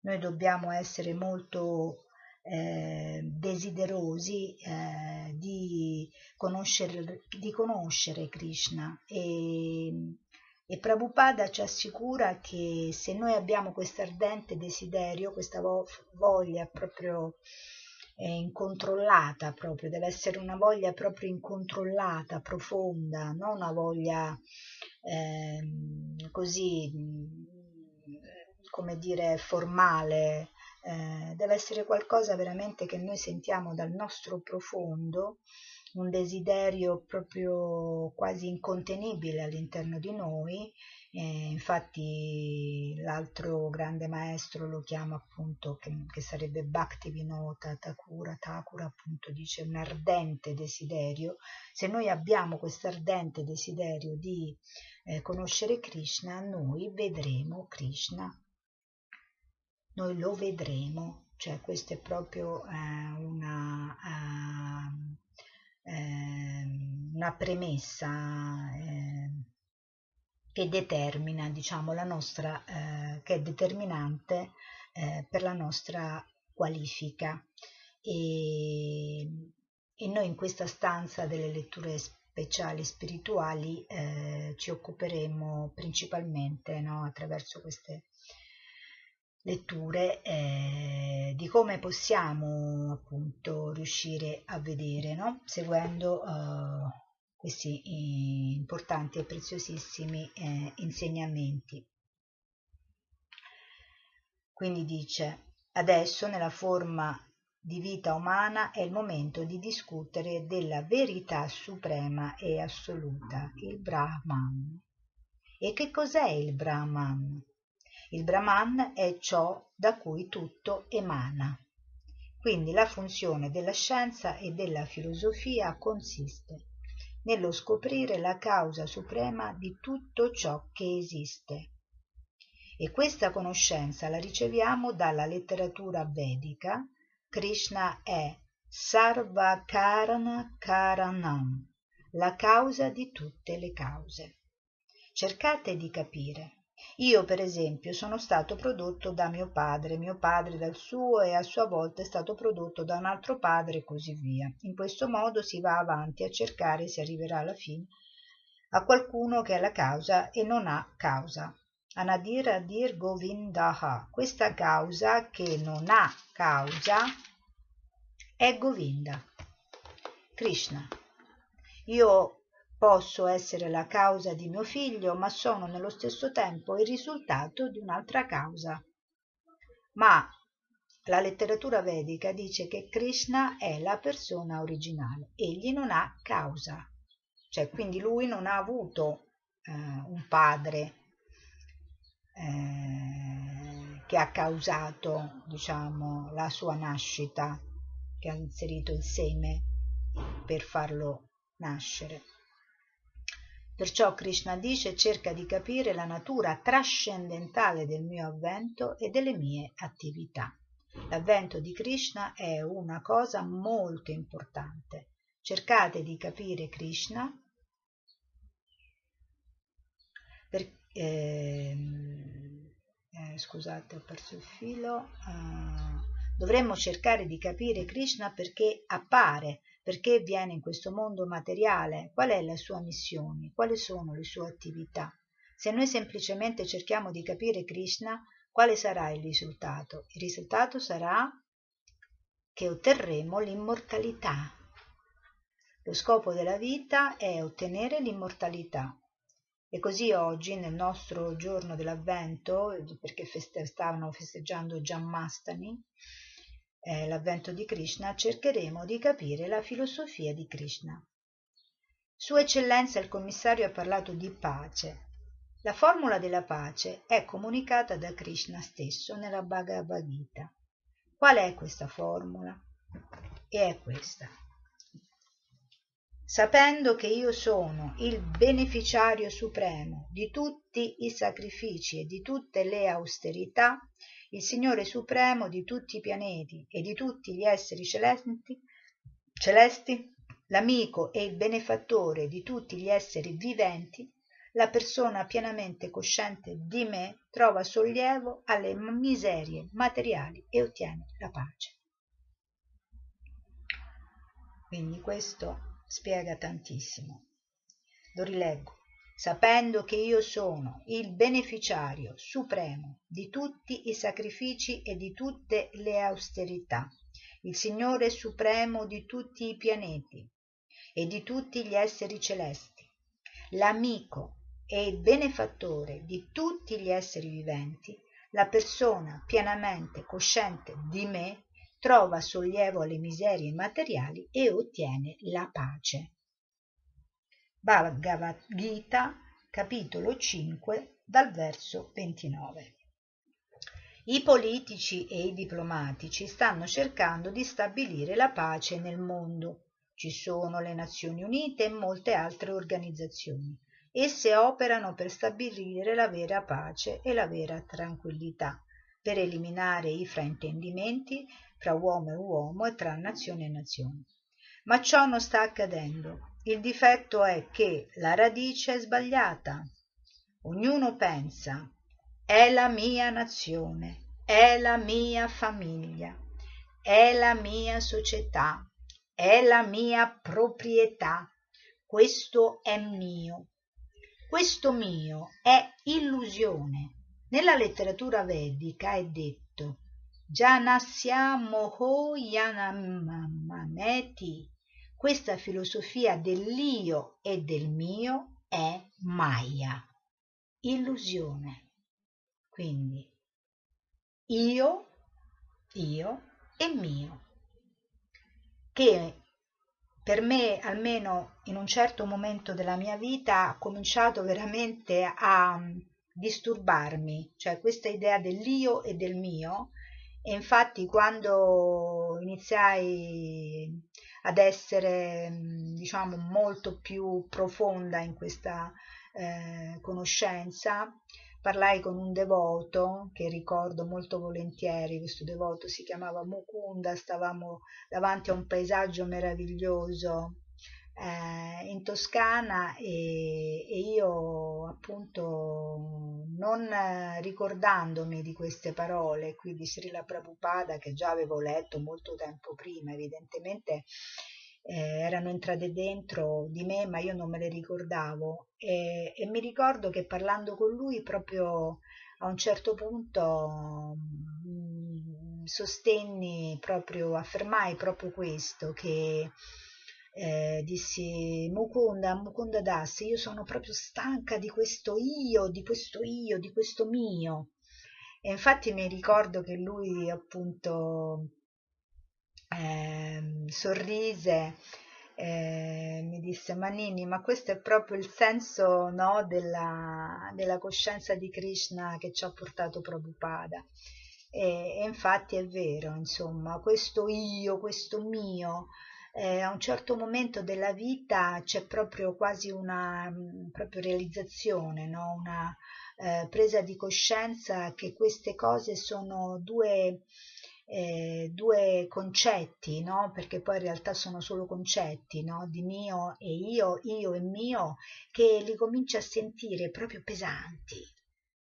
Noi dobbiamo essere molto eh, desiderosi eh, di, conoscere, di, conoscere, Krishna. E, e Prabhupada ci assicura che se noi abbiamo questo ardente desiderio, questa voglia proprio incontrollata proprio, deve essere una voglia proprio incontrollata, profonda, non una voglia eh, così, come dire, formale, eh, deve essere qualcosa veramente che noi sentiamo dal nostro profondo, un desiderio proprio quasi incontenibile all'interno di noi eh, infatti l'altro grande maestro lo chiama appunto, che, che sarebbe Bhakti Vinota Thakura, Thakura appunto dice un ardente desiderio. Se noi abbiamo questo ardente desiderio di eh, conoscere Krishna, noi vedremo Krishna. Noi lo vedremo, cioè questa è proprio eh, una, uh, una premessa eh, che determina, diciamo, la nostra, eh, che è determinante eh, per la nostra qualifica. E, e, noi in questa stanza delle letture speciali spirituali eh, ci occuperemo principalmente no, attraverso queste letture eh, di come possiamo appunto riuscire a vedere no? seguendo uh, questi eh, importanti e preziosissimi eh, insegnamenti. Quindi dice, adesso nella forma di vita umana è il momento di discutere della verità suprema e assoluta, il Brahman. E che cos'è il Brahman? Il Brahman è ciò da cui tutto emana. Quindi la funzione della scienza e della filosofia consiste nello scoprire la causa suprema di tutto ciò che esiste. E questa conoscenza la riceviamo dalla letteratura vedica. Krishna è Sarvakarana Karanam, la causa di tutte le cause. Cercate di capire io, per esempio, sono stato prodotto da mio padre, mio padre dal suo e a sua volta è stato prodotto da un altro padre e così via. In questo modo si va avanti a cercare, si arriverà alla fine, a qualcuno che è la causa e non ha causa. Anadir Adir Govindaha. Questa causa che non ha causa è Govinda. Krishna. Io Posso essere la causa di mio figlio, ma sono nello stesso tempo il risultato di un'altra causa. Ma la letteratura vedica dice che Krishna è la persona originale, egli non ha causa, cioè quindi lui non ha avuto eh, un padre eh, che ha causato diciamo, la sua nascita, che ha inserito il seme per farlo nascere. Perciò Krishna dice cerca di capire la natura trascendentale del mio avvento e delle mie attività. L'avvento di Krishna è una cosa molto importante. Cercate di capire Krishna per, eh, eh, scusate ho perso il filo uh, dovremmo cercare di capire Krishna perché appare perché viene in questo mondo materiale, qual è la sua missione, quali sono le sue attività. Se noi semplicemente cerchiamo di capire Krishna, quale sarà il risultato? Il risultato sarà che otterremo l'immortalità. Lo scopo della vita è ottenere l'immortalità. E così oggi, nel nostro giorno dell'avvento, perché feste- stavano festeggiando Jammastani, eh, l'avvento di Krishna, cercheremo di capire la filosofia di Krishna. Sua Eccellenza il Commissario ha parlato di pace. La formula della pace è comunicata da Krishna stesso nella Bhagavad Gita. Qual è questa formula? E è questa. Sapendo che io sono il beneficiario supremo di tutti i sacrifici e di tutte le austerità, il Signore supremo di tutti i pianeti e di tutti gli esseri celesti, celesti l'amico e il benefattore di tutti gli esseri viventi, la persona pienamente cosciente di me trova sollievo alle miserie materiali e ottiene la pace. Quindi questo spiega tantissimo. Lo rileggo sapendo che io sono il beneficiario supremo di tutti i sacrifici e di tutte le austerità. il Signore supremo di tutti i pianeti e di tutti gli esseri celesti, l'amico e il benefattore di tutti gli esseri viventi, la persona pienamente cosciente di me trova sollievo alle miserie materiali e ottiene la pace. Bhagavad Gita, capitolo 5, dal verso 29. I politici e i diplomatici stanno cercando di stabilire la pace nel mondo. Ci sono le Nazioni Unite e molte altre organizzazioni. Esse operano per stabilire la vera pace e la vera tranquillità, per eliminare i fraintendimenti fra uomo e uomo e tra nazione e nazione. Ma ciò non sta accadendo. Il difetto è che la radice è sbagliata. Ognuno pensa è la mia nazione, è la mia famiglia, è la mia società, è la mia proprietà, questo è mio. Questo mio è illusione. Nella letteratura vedica è detto Janasya moho yanamameti. Questa filosofia dell'io e del mio è Maya, illusione. Quindi io, io e mio, che per me, almeno in un certo momento della mia vita, ha cominciato veramente a disturbarmi, cioè questa idea dell'io e del mio, e infatti quando iniziai ad essere diciamo molto più profonda in questa eh, conoscenza. Parlai con un devoto che ricordo molto volentieri, questo devoto si chiamava Mukunda, stavamo davanti a un paesaggio meraviglioso eh, in Toscana e, e, io appunto non ricordandomi di queste parole qui di Srila Prabhupada che già avevo letto molto tempo prima, evidentemente eh, erano entrate dentro di me ma io non me le ricordavo. E, e mi ricordo che parlando con lui proprio a un certo punto mm, sostenni proprio, affermai proprio questo che eh, dissi Mukunda, Mukunda Das, io sono proprio stanca di questo io, di questo io, di questo mio. E infatti mi ricordo che lui appunto eh, sorrise, eh, mi disse Manini, ma questo è proprio il senso no, della, della, coscienza di Krishna che ci ha portato Prabhupada. E, e infatti è vero, insomma, questo io, questo mio, eh, a un certo momento della vita c'è proprio quasi una mm, proprio realizzazione, no? una eh, presa di coscienza che queste cose sono due, eh, due concetti, no? perché poi in realtà sono solo concetti no? di mio e io, io e mio, che li cominci a sentire proprio pesanti,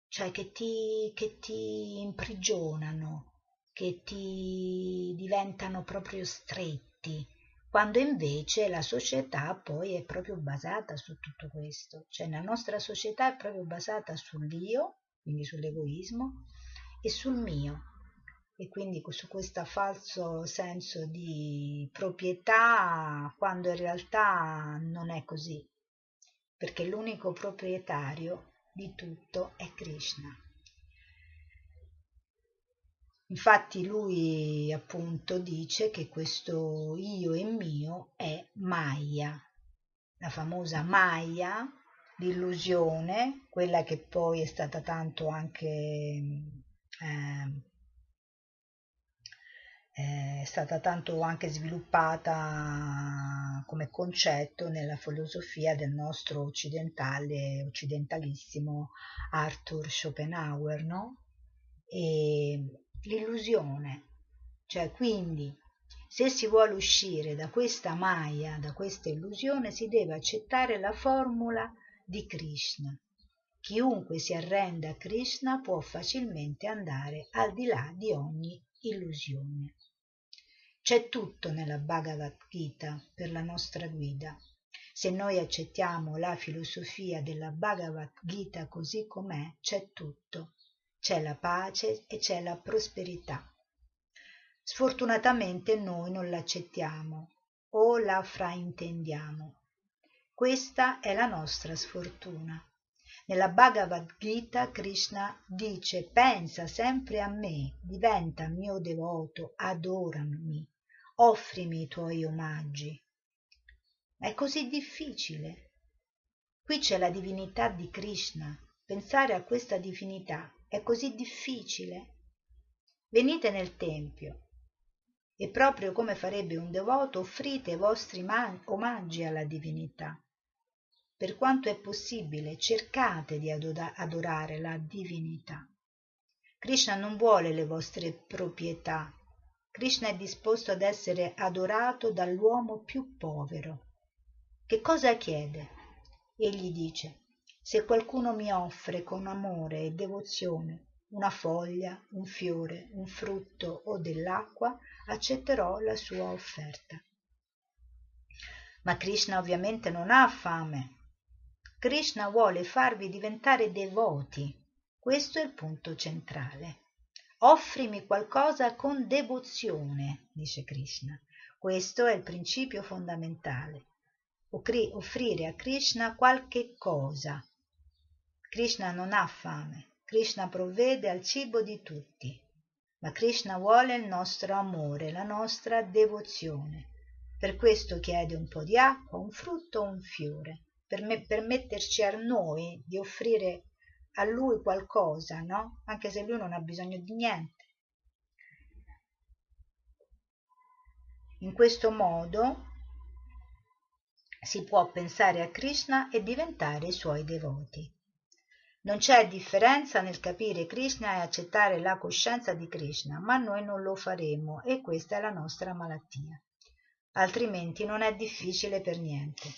cioè che ti, che ti imprigionano, che ti diventano proprio stretti quando invece la società poi è proprio basata su tutto questo, cioè la nostra società è proprio basata sull'io, quindi sull'egoismo, e sul mio, e quindi su questo falso senso di proprietà quando in realtà non è così, perché l'unico proprietario di tutto è Krishna. Infatti lui appunto dice che questo io e mio è Maya, la famosa Maya, l'illusione, quella che poi è stata tanto anche eh, è stata tanto anche sviluppata come concetto nella filosofia del nostro occidentale, occidentalissimo Arthur Schopenhauer, no? E l'illusione. Cioè, quindi, se si vuole uscire da questa maya, da questa illusione, si deve accettare la formula di Krishna. Chiunque si arrenda a Krishna può facilmente andare al di là di ogni illusione. C'è tutto nella Bhagavad Gita per la nostra guida. Se noi accettiamo la filosofia della Bhagavad Gita così com'è, c'è tutto c'è la pace e c'è la prosperità. Sfortunatamente noi non l'accettiamo o la fraintendiamo. Questa è la nostra sfortuna. Nella Bhagavad Gita Krishna dice pensa sempre a me, diventa mio devoto, adorami, offrimi i tuoi omaggi. Ma è così difficile. Qui c'è la divinità di Krishna. Pensare a questa divinità è così difficile. Venite nel Tempio e proprio come farebbe un devoto offrite i vostri omaggi alla divinità. Per quanto è possibile, cercate di adorare la divinità. Krishna non vuole le vostre proprietà. Krishna è disposto ad essere adorato dall'uomo più povero. Che cosa chiede? Egli dice, se qualcuno mi offre con amore e devozione una foglia, un fiore, un frutto o dell'acqua, accetterò la sua offerta. Ma Krishna ovviamente non ha fame, Krishna vuole farvi diventare devoti. Questo è il punto centrale. Offrimi qualcosa con devozione, dice Krishna. Questo è il principio fondamentale. Offrire a Krishna qualche cosa. Krishna non ha fame, Krishna provvede al cibo di tutti, ma Krishna vuole il nostro amore, la nostra devozione. Per questo chiede un po' di acqua, un frutto un fiore per me, permetterci a noi di offrire a lui qualcosa, no? Anche se lui non ha bisogno di niente. In questo modo si può pensare a Krishna e diventare i suoi devoti. Non c'è differenza nel capire Krishna e accettare la coscienza di Krishna, ma noi non lo faremo e questa è la nostra malattia. Altrimenti non è difficile per niente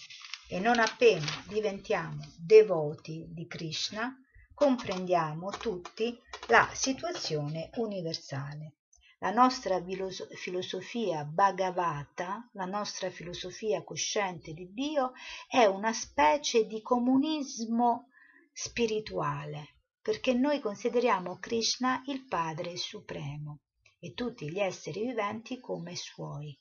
e non appena diventiamo devoti di Krishna comprendiamo tutti la situazione universale. La nostra filosofia Bhagavata, la nostra filosofia cosciente di Dio, è una specie di comunismo spirituale, perché noi consideriamo Krishna il Padre Supremo e tutti gli esseri viventi come suoi.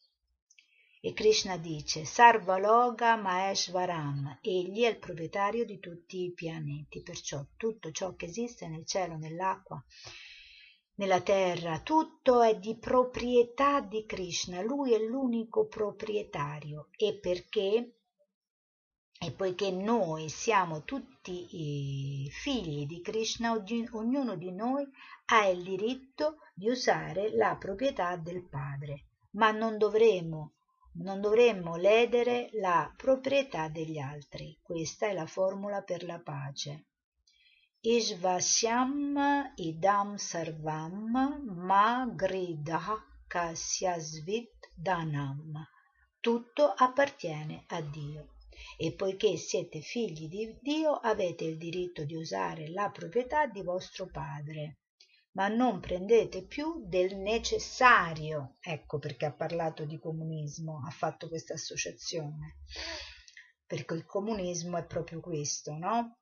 E Krishna dice Sarvaloga Maheshvaram, egli è il proprietario di tutti i pianeti, perciò tutto ciò che esiste nel cielo, nell'acqua, nella terra, tutto è di proprietà di Krishna, lui è l'unico proprietario e perché e poiché noi siamo tutti figli di Krishna, ognuno di noi ha il diritto di usare la proprietà del Padre, ma non dovremo non dovremmo ledere la proprietà degli altri. Questa è la formula per la pace. Ishvasyam idam sarvam ma gridah kasyasvit danam. Tutto appartiene a Dio. E poiché siete figli di Dio, avete il diritto di usare la proprietà di vostro padre ma non prendete più del necessario. Ecco perché ha parlato di comunismo, ha fatto questa associazione. Perché il comunismo è proprio questo, no?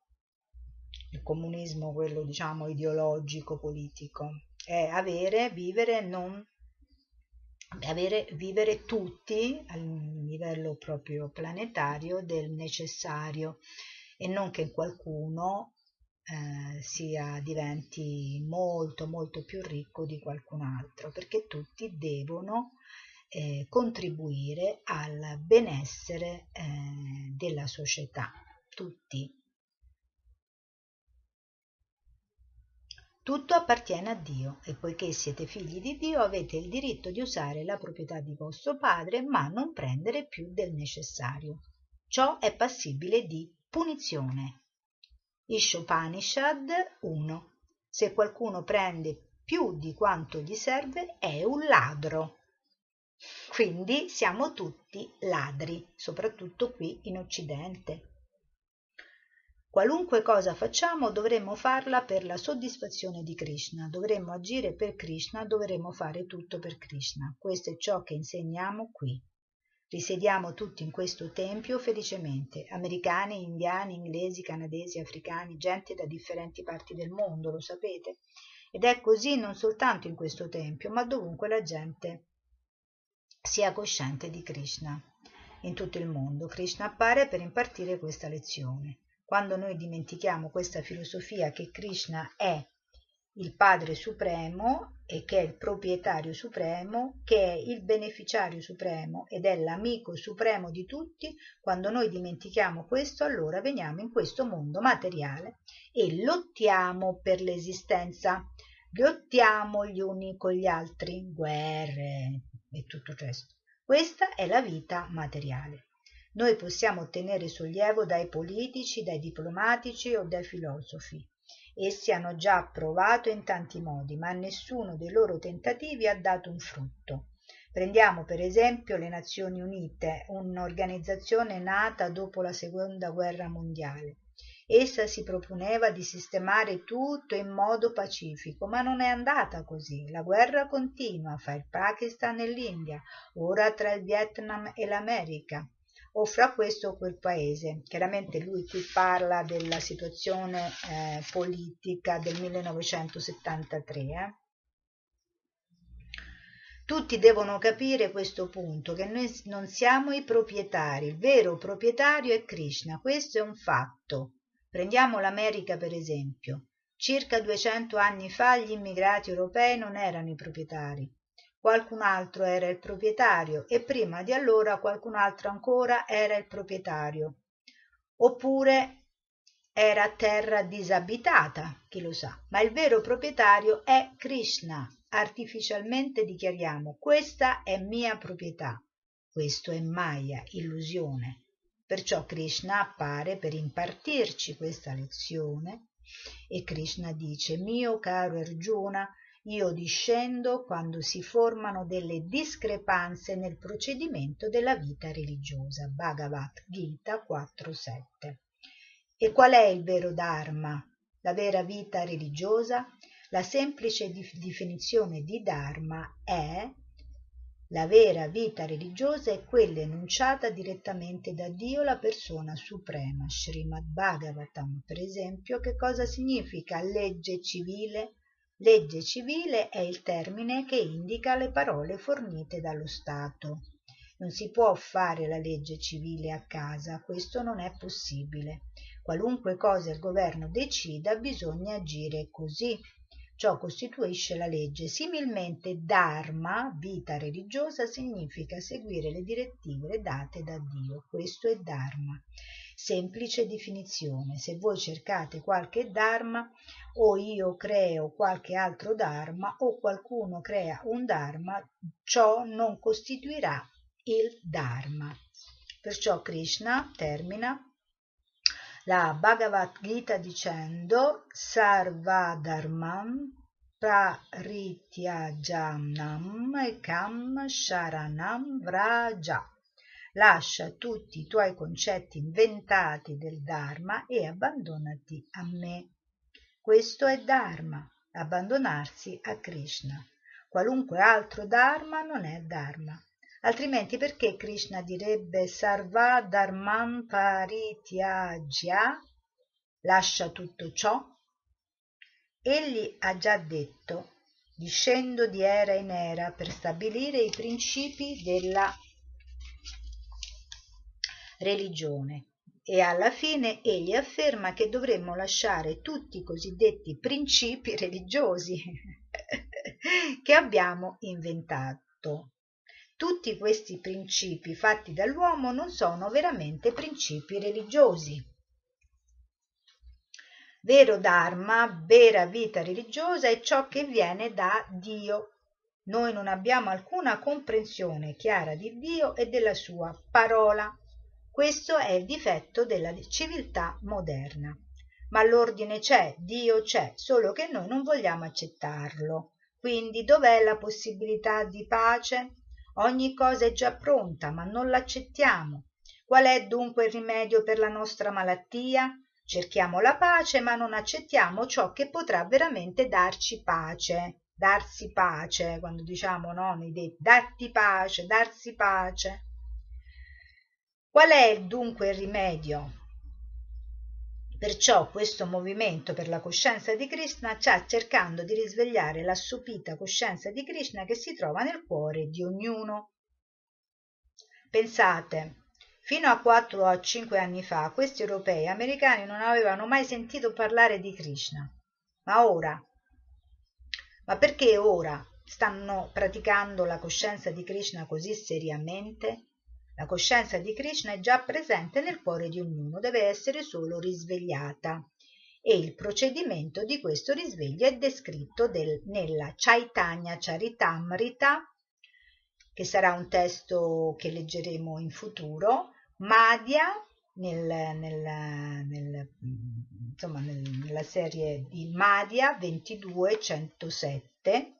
Il comunismo, quello diciamo ideologico, politico, è avere, vivere, non avere, vivere tutti a livello proprio planetario del necessario e non che qualcuno eh, sia, diventi molto molto più ricco di qualcun altro perché tutti devono eh, contribuire al benessere eh, della società tutti Tutto appartiene a Dio e poiché siete figli di Dio avete il diritto di usare la proprietà di vostro padre ma non prendere più del necessario. Ciò è passibile di punizione. Ishopanishad 1. Se qualcuno prende più di quanto gli serve è un ladro. Quindi siamo tutti ladri, soprattutto qui in Occidente. Qualunque cosa facciamo dovremmo farla per la soddisfazione di Krishna, dovremmo agire per Krishna, dovremmo fare tutto per Krishna. Questo è ciò che insegniamo qui. Risiediamo tutti in questo tempio felicemente, americani, indiani, inglesi, canadesi, africani, gente da differenti parti del mondo, lo sapete. Ed è così non soltanto in questo tempio, ma dovunque la gente sia cosciente di Krishna. In tutto il mondo Krishna appare per impartire questa lezione. Quando noi dimentichiamo questa filosofia che Krishna è il Padre Supremo e che è il proprietario supremo, che è il beneficiario supremo ed è l'amico supremo di tutti, quando noi dimentichiamo questo, allora veniamo in questo mondo materiale e lottiamo per l'esistenza, lottiamo gli uni con gli altri, guerre e tutto il resto. Questa è la vita materiale. Noi possiamo ottenere sollievo dai politici, dai diplomatici o dai filosofi Essi hanno già provato in tanti modi, ma nessuno dei loro tentativi ha dato un frutto. Prendiamo per esempio le Nazioni Unite, un'organizzazione nata dopo la Seconda Guerra Mondiale. Essa si proponeva di sistemare tutto in modo pacifico, ma non è andata così. La guerra continua fra il Pakistan e l'India, ora tra il Vietnam e l'America o fra questo o quel paese. Chiaramente lui qui parla della situazione eh, politica del 1973. Eh. Tutti devono capire questo punto, che noi non siamo i proprietari, il vero proprietario è Krishna, questo è un fatto. Prendiamo l'America per esempio. Circa 200 anni fa gli immigrati europei non erano i proprietari, qualcun altro era il proprietario e prima di allora qualcun altro ancora era il proprietario. Oppure era terra disabitata, chi lo sa, ma il vero proprietario è Krishna. Artificialmente dichiariamo questa è mia proprietà. Questo è Maya, illusione. Perciò Krishna appare per impartirci questa lezione e Krishna dice mio caro Arjuna io discendo quando si formano delle discrepanze nel procedimento della vita religiosa. Bhagavad Gita 4.7. E qual è il vero Dharma? La vera vita religiosa? La semplice definizione di Dharma è la vera vita religiosa è quella enunciata direttamente da Dio, la persona suprema. Srimad Bhagavatam, per esempio, che cosa significa legge civile? Legge civile è il termine che indica le parole fornite dallo Stato. Non si può fare la legge civile a casa, questo non è possibile. Qualunque cosa il governo decida bisogna agire così. Ciò costituisce la legge. Similmente dharma, vita religiosa, significa seguire le direttive date da Dio. Questo è dharma semplice definizione. Se voi cercate qualche dharma o io creo qualche altro dharma o qualcuno crea un dharma, ciò non costituirà il dharma. Perciò Krishna termina la Bhagavad Gita dicendo Sarva Dharmam Parityajanam Ekam Sharanam Vraja lascia tutti i tuoi concetti inventati del Dharma e abbandonati a me. Questo è Dharma, abbandonarsi a Krishna. Qualunque altro Dharma non è Dharma. Altrimenti perché Krishna direbbe Sarva Dharman Parityajya? Lascia tutto ciò? Egli ha già detto discendo di era in era per stabilire i principi della religione e alla fine egli afferma che dovremmo lasciare tutti i cosiddetti principi religiosi che abbiamo inventato. Tutti questi principi fatti dall'uomo non sono veramente principi religiosi. Vero Dharma, vera vita religiosa è ciò che viene da Dio. Noi non abbiamo alcuna comprensione chiara di Dio e della sua parola. Questo è il difetto della civiltà moderna. Ma l'ordine c'è, Dio c'è, solo che noi non vogliamo accettarlo. Quindi dov'è la possibilità di pace? Ogni cosa è già pronta, ma non l'accettiamo. Qual è dunque il rimedio per la nostra malattia? Cerchiamo la pace, ma non accettiamo ciò che potrà veramente darci pace. Darsi pace, quando diciamo no, nei detti, darti pace, darsi pace. Qual è dunque il rimedio? Perciò questo movimento per la coscienza di Krishna sta cercando di risvegliare l'assopita coscienza di Krishna che si trova nel cuore di ognuno. Pensate, fino a 4 o 5 anni fa questi europei americani non avevano mai sentito parlare di Krishna. Ma ora? Ma perché ora stanno praticando la coscienza di Krishna così seriamente? La coscienza di Krishna è già presente nel cuore di ognuno, deve essere solo risvegliata. E il procedimento di questo risveglio è descritto del, nella Chaitanya Charitamrita, che sarà un testo che leggeremo in futuro, Madhya nel, nel, nel, insomma, nella serie di Madhya 2207,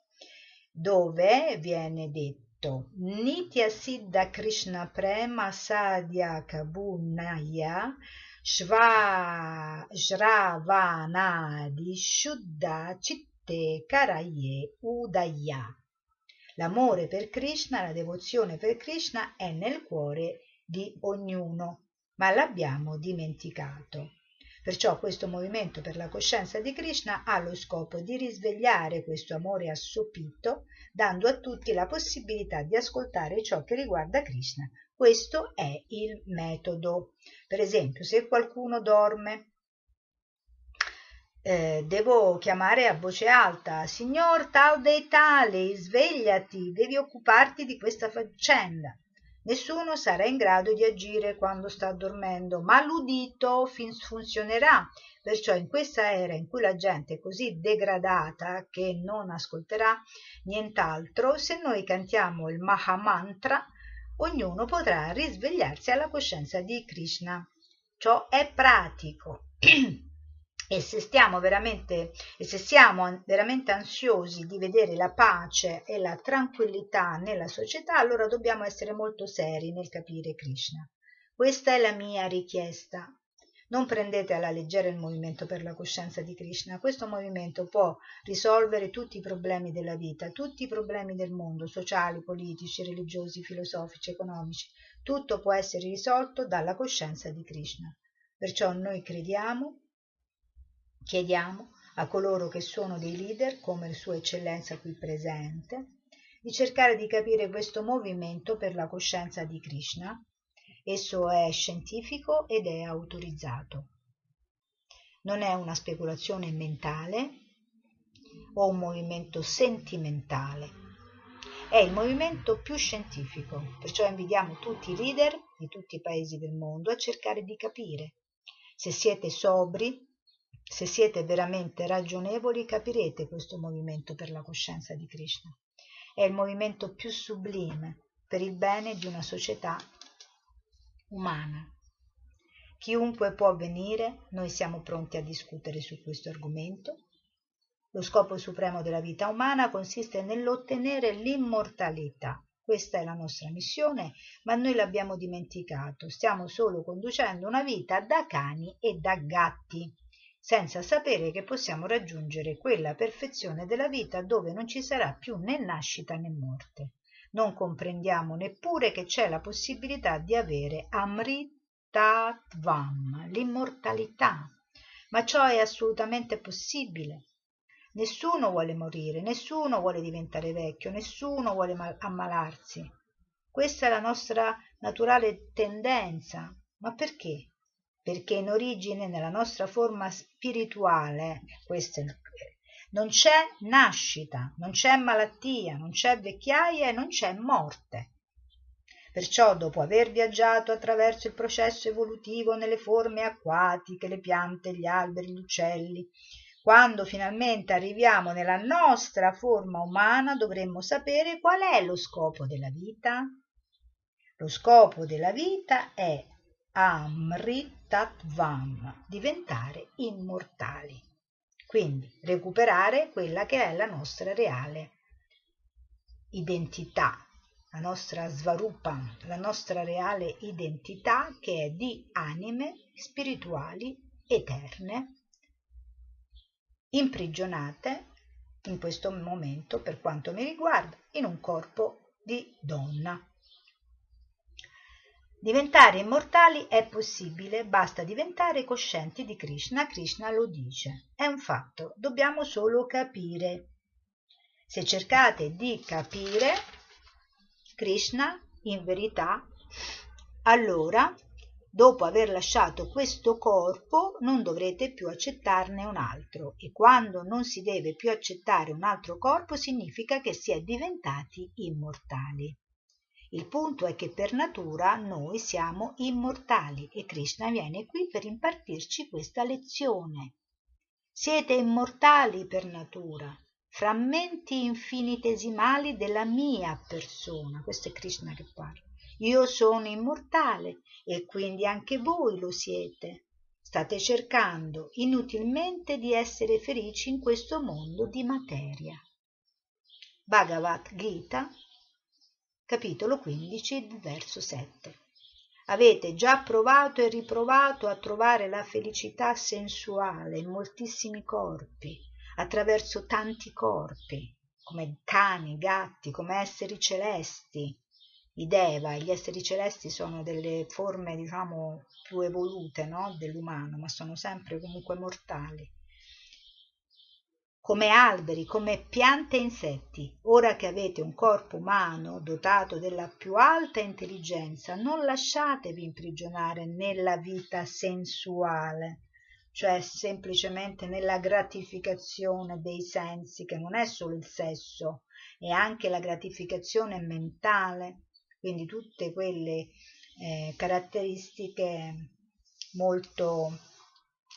dove viene detto detto Nitya Siddha Krishna Prema Sadhya Kabunaya Shravanadi Shuddha Citte Karaye Udaya. L'amore per Krishna, la devozione per Krishna è nel cuore di ognuno, ma l'abbiamo dimenticato. Perciò questo movimento per la coscienza di Krishna ha lo scopo di risvegliare questo amore assopito, dando a tutti la possibilità di ascoltare ciò che riguarda Krishna. Questo è il metodo. Per esempio, se qualcuno dorme, eh, devo chiamare a voce alta, signor tal dei tali, svegliati, devi occuparti di questa faccenda. Nessuno sarà in grado di agire quando sta dormendo, ma l'udito funzionerà. Perciò in questa era in cui la gente è così degradata che non ascolterà nient'altro, se noi cantiamo il Mahamantra, ognuno potrà risvegliarsi alla coscienza di Krishna. Ciò è pratico. E se, stiamo veramente, e se siamo veramente ansiosi di vedere la pace e la tranquillità nella società, allora dobbiamo essere molto seri nel capire Krishna. Questa è la mia richiesta. Non prendete alla leggera il movimento per la coscienza di Krishna. Questo movimento può risolvere tutti i problemi della vita, tutti i problemi del mondo, sociali, politici, religiosi, filosofici, economici. Tutto può essere risolto dalla coscienza di Krishna. Perciò noi crediamo Chiediamo a coloro che sono dei leader, come Sua Eccellenza qui presente, di cercare di capire questo movimento per la coscienza di Krishna. Esso è scientifico ed è autorizzato. Non è una speculazione mentale o un movimento sentimentale. È il movimento più scientifico, perciò invitiamo tutti i leader di tutti i paesi del mondo a cercare di capire. Se siete sobri, se siete veramente ragionevoli capirete questo movimento per la coscienza di Krishna. È il movimento più sublime per il bene di una società umana. Chiunque può venire, noi siamo pronti a discutere su questo argomento. Lo scopo supremo della vita umana consiste nell'ottenere l'immortalità. Questa è la nostra missione, ma noi l'abbiamo dimenticato. Stiamo solo conducendo una vita da cani e da gatti senza sapere che possiamo raggiungere quella perfezione della vita dove non ci sarà più né nascita né morte. Non comprendiamo neppure che c'è la possibilità di avere Amritatvam, l'immortalità. Ma ciò è assolutamente possibile. Nessuno vuole morire, nessuno vuole diventare vecchio, nessuno vuole ammalarsi. Questa è la nostra naturale tendenza. Ma perché? Perché in origine nella nostra forma spirituale questo è il non c'è nascita, non c'è malattia, non c'è vecchiaia e non c'è morte. Perciò, dopo aver viaggiato attraverso il processo evolutivo nelle forme acquatiche, le piante, gli alberi, gli uccelli, quando finalmente arriviamo nella nostra forma umana, dovremmo sapere qual è lo scopo della vita. Lo scopo della vita è Amritatvam, diventare immortali. Quindi recuperare quella che è la nostra reale identità, la nostra svarupa, la nostra reale identità che è di anime spirituali eterne, imprigionate in questo momento, per quanto mi riguarda, in un corpo di donna Diventare immortali è possibile, basta diventare coscienti di Krishna. Krishna lo dice. È un fatto, dobbiamo solo capire. Se cercate di capire Krishna, in verità, allora, dopo aver lasciato questo corpo, non dovrete più accettarne un altro e quando non si deve più accettare un altro corpo significa che si è diventati immortali. Il punto è che per natura noi siamo immortali e Krishna viene qui per impartirci questa lezione. Siete immortali per natura, frammenti infinitesimali della mia persona. Questo è Krishna che parla. Io sono immortale e quindi anche voi lo siete. State cercando inutilmente di essere felici in questo mondo di materia. Bhagavad Gita capitolo 15, verso 7. Avete già provato e riprovato a trovare la felicità sensuale in moltissimi corpi, attraverso tanti corpi, come cani, gatti, come esseri celesti. I Deva, gli esseri celesti sono delle forme, diciamo, più evolute no? dell'umano, ma sono sempre comunque mortali come alberi, come piante e insetti. Ora che avete un corpo umano dotato della più alta intelligenza, non lasciatevi imprigionare nella vita sensuale, cioè semplicemente nella gratificazione dei sensi, che non è solo il sesso, è anche la gratificazione mentale, quindi tutte quelle eh, caratteristiche molto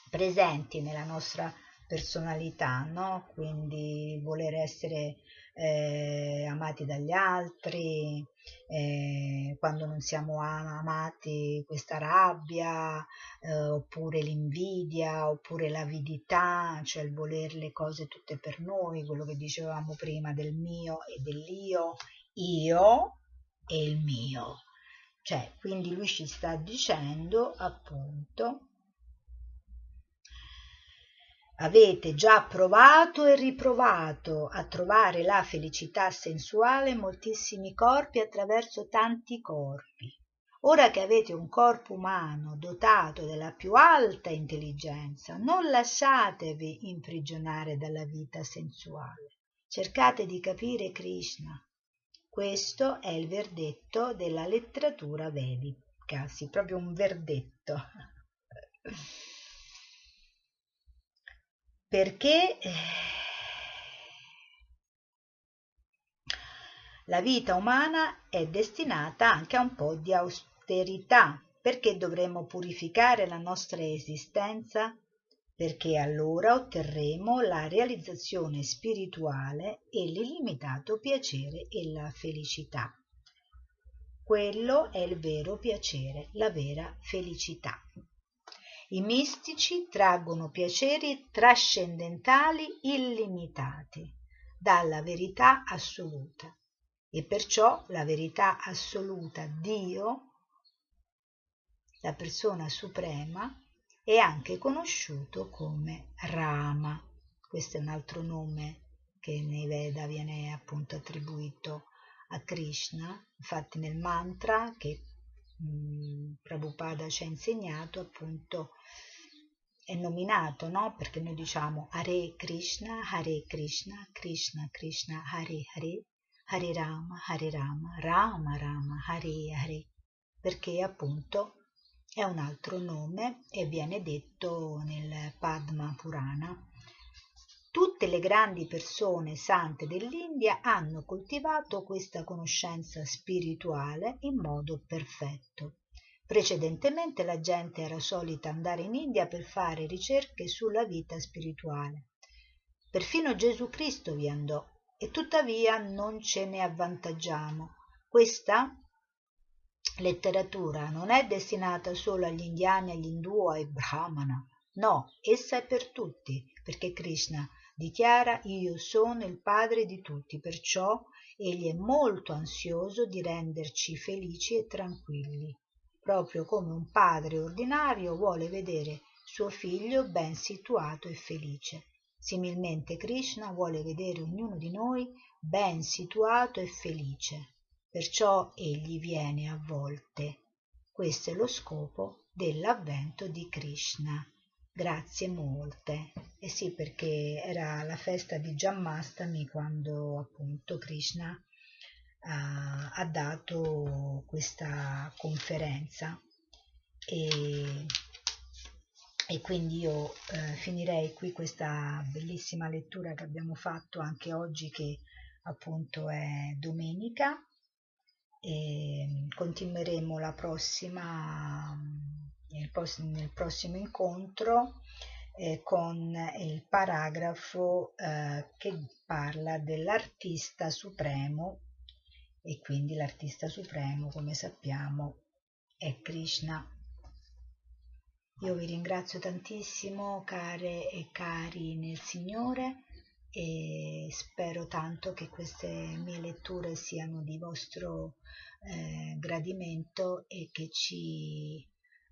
presenti nella nostra personalità, no? quindi voler essere eh, amati dagli altri, eh, quando non siamo amati questa rabbia, eh, oppure l'invidia, oppure l'avidità, cioè il voler le cose tutte per noi, quello che dicevamo prima del mio e dell'io, io e il mio. Cioè, quindi lui ci sta dicendo appunto Avete già provato e riprovato a trovare la felicità sensuale in moltissimi corpi attraverso tanti corpi. Ora che avete un corpo umano dotato della più alta intelligenza, non lasciatevi imprigionare dalla vita sensuale. Cercate di capire Krishna. Questo è il verdetto della letteratura vedica, sì, proprio un verdetto. perché eh, la vita umana è destinata anche a un po' di austerità. Perché dovremmo purificare la nostra esistenza? Perché allora otterremo la realizzazione spirituale e l'illimitato piacere e la felicità. Quello è il vero piacere, la vera felicità. I mistici traggono piaceri trascendentali illimitati dalla verità assoluta e perciò la verità assoluta Dio, la persona suprema, è anche conosciuto come Rama. Questo è un altro nome che nei Veda viene appunto attribuito a Krishna, infatti nel mantra che mh, Prabhupada ci ha insegnato appunto è nominato, no? Perché noi diciamo Hare Krishna, Hare Krishna, Krishna Krishna, Hare Hare, Hare Rama, Hare Rama, Rama Rama, Hare Hare, perché appunto è un altro nome e viene detto nel Padma Purana. Tutte le grandi persone sante dell'India hanno coltivato questa conoscenza spirituale in modo perfetto. Precedentemente la gente era solita andare in India per fare ricerche sulla vita spirituale. Perfino Gesù Cristo vi andò e tuttavia non ce ne avvantaggiamo. Questa letteratura non è destinata solo agli indiani, agli indù o ai brahmana. No, essa è per tutti, perché Krishna dichiara io sono il padre di tutti, perciò egli è molto ansioso di renderci felici e tranquilli proprio come un padre ordinario vuole vedere suo figlio ben situato e felice. Similmente Krishna vuole vedere ognuno di noi ben situato e felice, perciò egli viene a volte questo è lo scopo dell'avvento di Krishna. Grazie molte. Eh sì, perché era la festa di Jammastami quando appunto Krishna ha, ha dato questa conferenza. E, e quindi io eh, finirei qui questa bellissima lettura che abbiamo fatto anche oggi che appunto è domenica e continueremo la prossima nel, nel prossimo incontro eh, con il paragrafo eh, che parla dell'artista supremo e quindi l'artista supremo come sappiamo è Krishna. Io vi ringrazio tantissimo care e cari nel Signore e spero tanto che queste mie letture siano di vostro eh, gradimento e che ci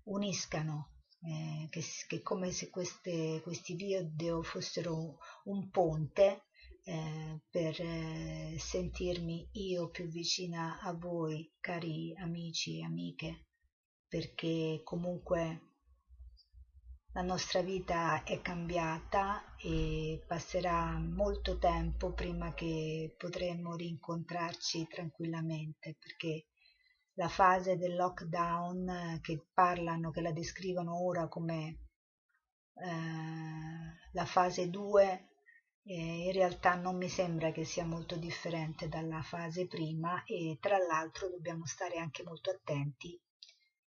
uniscano, eh, che, che come se queste, questi video fossero un ponte eh, per eh, sentirmi io più vicina a voi, cari amici e amiche, perché comunque la nostra vita è cambiata e passerà molto tempo prima che potremo rincontrarci tranquillamente, perché la fase del lockdown eh, che parlano, che la descrivono ora come eh, la fase 2, eh, in realtà non mi sembra che sia molto differente dalla fase prima e tra l'altro dobbiamo stare anche molto attenti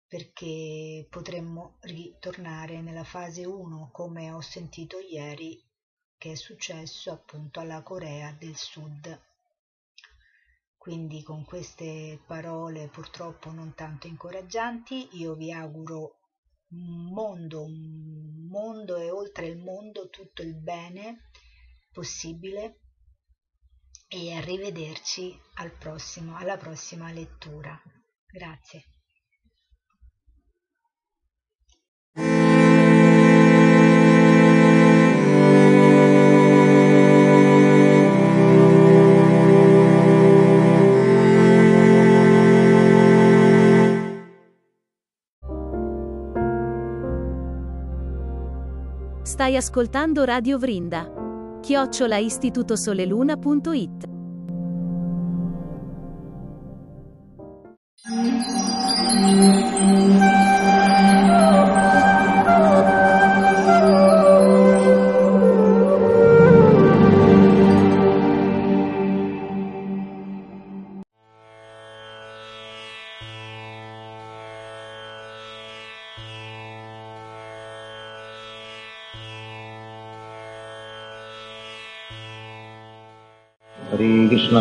perché potremmo ritornare nella fase 1 come ho sentito ieri che è successo appunto alla Corea del Sud. Quindi con queste parole purtroppo non tanto incoraggianti, io vi auguro un mondo, un mondo e oltre il mondo tutto il bene possibile e arrivederci al prossimo, alla prossima lettura. Grazie. Stai ascoltando Radio Vrinda. Chiocciola istitutosoleluna.it Hare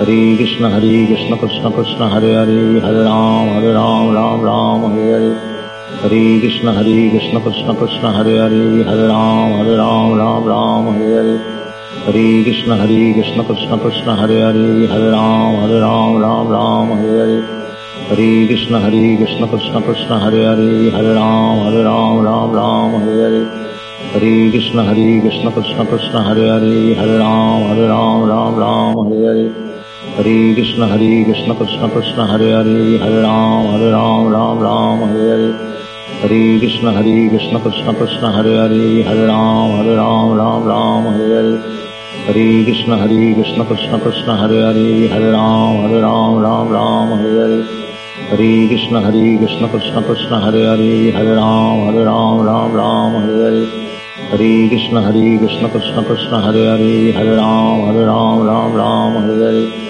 ہری کشن ہری کشن کشن کشن ہرے ہری ہر رام ہر رام رام رام ہر ہری ہری کشن ہری کشن کشن کشن ہرے ہری ہر رام ہر رام رام رام ہر ہری ہری کشن ہری کشن کشن کشن ہرے ہری ہر رام ہر رام رام رام ہر ہری ہری کشن ہری کشن کشن کشن ہرے ہری ہر رام ہر رام رام رام ہر ہری ہری کشن ہری کشن کشن کشن ہرے ہری ہر رام ہر رام رام رام ہر ہری ہری کشن ہری کشن کشن کشن ہرے ہری ہر رام ہر رام رام رام ہرے ہری ہری کشن ہری کشن کشن کشن ہرے ہری ہر رام ہر رام رام رام ہرے ہری ہری کشن ہری کشن کشن کشن ہرے ہری ہر رام ہر رام رام رام ہرے ہری ہری کشن ہری کشن کشن کشن ہرے ہری ہر رام ہر رام رام رام ہرے ہری ہری کشن ہری کشن کشن کشن ہرے ہری ہر رام ہر رام رام رام ہرے ہری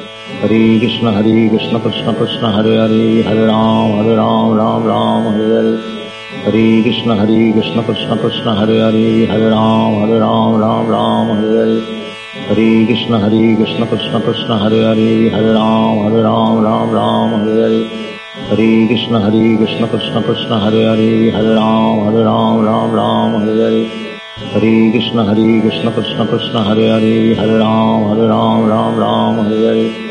Hare Krishna Hare Krishna Krishna Krishna Hare Hare Hare Ram Hare Ram Ram Ram Hare Hare Hare Krishna Hare Krishna Krishna Krishna Hare Hare Hare Ram Hare Ram Ram Ram Hare Hare Hare Krishna Hare Krishna Krishna Krishna Hare Hare Hare Ram Hare Ram Ram Ram Hare Hare Hare Krishna Hare Krishna Krishna Krishna Hare Hare Hare Ram Hare Ram Ram Ram Hare Hare Hare Krishna Hare Krishna Krishna Krishna Hare Hare Hare Ram Hare Ram Ram Ram Hare Hare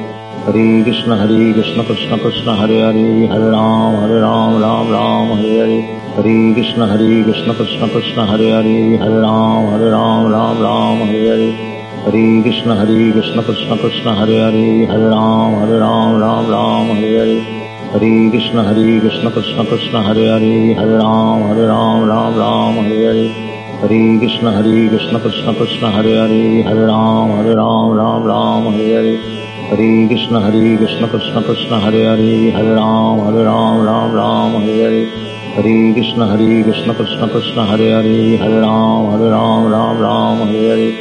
Hare Krishna Hare Krishna Krishna Krishna Hare Hare Hare Ram Hare Ram Ram Ram Hare Hare Hare Krishna Hare Krishna Krishna Krishna Hare Hare Hare Ram Hare Ram Ram Ram Hare Hare Hare Krishna Hare Krishna Krishna Krishna Hare Hare Hare Ram Hare Ram Ram Ram Hare Hare Hare Krishna Hare Krishna Krishna Krishna Hare Hare Hare Ram Hare Ram Ram Ram Hare Hare Hare Krishna Hare Krishna Krishna Krishna Hare Hare Hare Ram Hare Ram Ram Ram Hare Hare Hare Krishna Hare Krishna Krishna Krishna Hare Hare Hare Ram Hare Ram Ram Ram Hare Hare Hare Krishna Hare Krishna Krishna Krishna Hare Hare Hare Ram Hare Ram Ram Ram Hare Hare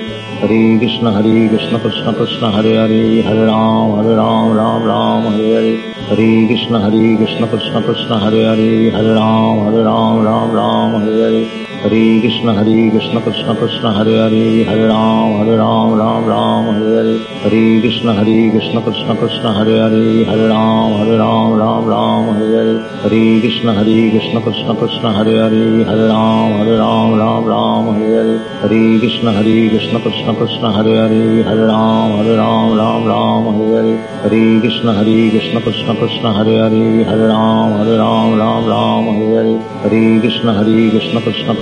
Hare Krishna Hare Krishna Krishna Krishna Hare Hare Hare Ram Hare Ram Ram Ram Hare Hare Hare Krishna Hare Krishna Krishna Krishna Hare Hare Hare Ram Hare Ram Ram Ram Hare Hare Hare Krishna Hare Krishna Krishna Krishna Hare Hare Hare Ram Hare Ram Ram Ram Hare Hare Hare Krishna Hare Krishna Krishna Krishna Hare Hare Hare Ram Hare Ram Ram Ram Hare Hare Hare Krishna Hare Krishna Krishna Krishna Hare Hare Hare Ram Hare Ram Ram Ram Hare Hare Hare Krishna Hare Krishna Krishna Krishna Hare Hare Hare Ram Hare Ram Ram Ram Hare Hare Hare Krishna Hare Krishna Krishna Krishna Hare Hare Hare Ram Hare Ram Ram Ram Hare Hare Hare Krishna Hare Krishna Krishna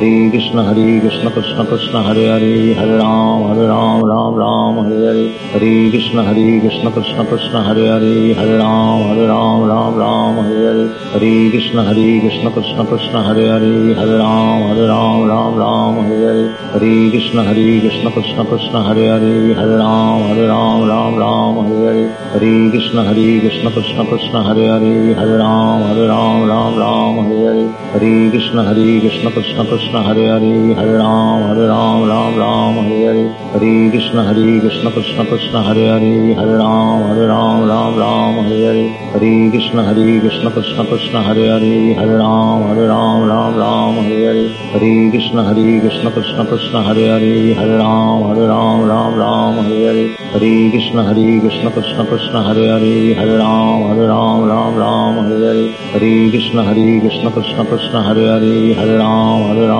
Hare Krishna Hare Krishna Krishna Krishna Hare Hare Hare Ram Hare Ram Ram Ram Hare Hare Hare Krishna Hare Krishna Krishna Krishna Hare Hare Hare Ram Hare Ram Ram Ram Hare Hare Hare Krishna Hare Krishna Krishna Krishna Hare Hare Hare Ram Hare Ram Ram Ram Hare Hare Hare Krishna Hare Krishna Krishna Krishna Hare Hare Hare Ram Hare Ram Ram Ram Hare Hare Hare Krishna Hare Krishna Krishna Krishna Hare Hare Hare Ram Hare Ram Ram Ram Hare Hare Hare Krishna Hare Krishna Krishna Krishna Hare Hare Hare Ram Hare Ram Ram Ram Hare Hare Hare Krishna Hare Krishna Krishna Krishna Hare Hare Hare Ram Hare Ram Ram Ram Hare Hare Hare Krishna Hare Krishna Krishna Krishna Hare Hare Hare Ram Hare Ram Ram Ram Hare Hare Hare Krishna Hare Krishna Krishna Krishna Hare Hare Hare Ram Hare Ram Ram Ram Hare Hare Hare Krishna Hare Krishna Krishna Krishna Hare Hare Hare Ram Hare Ram Ram Ram Hare Hare Hare Krishna Hare Krishna Krishna Krishna Hare Hare Hare Ram Hare Ram Ram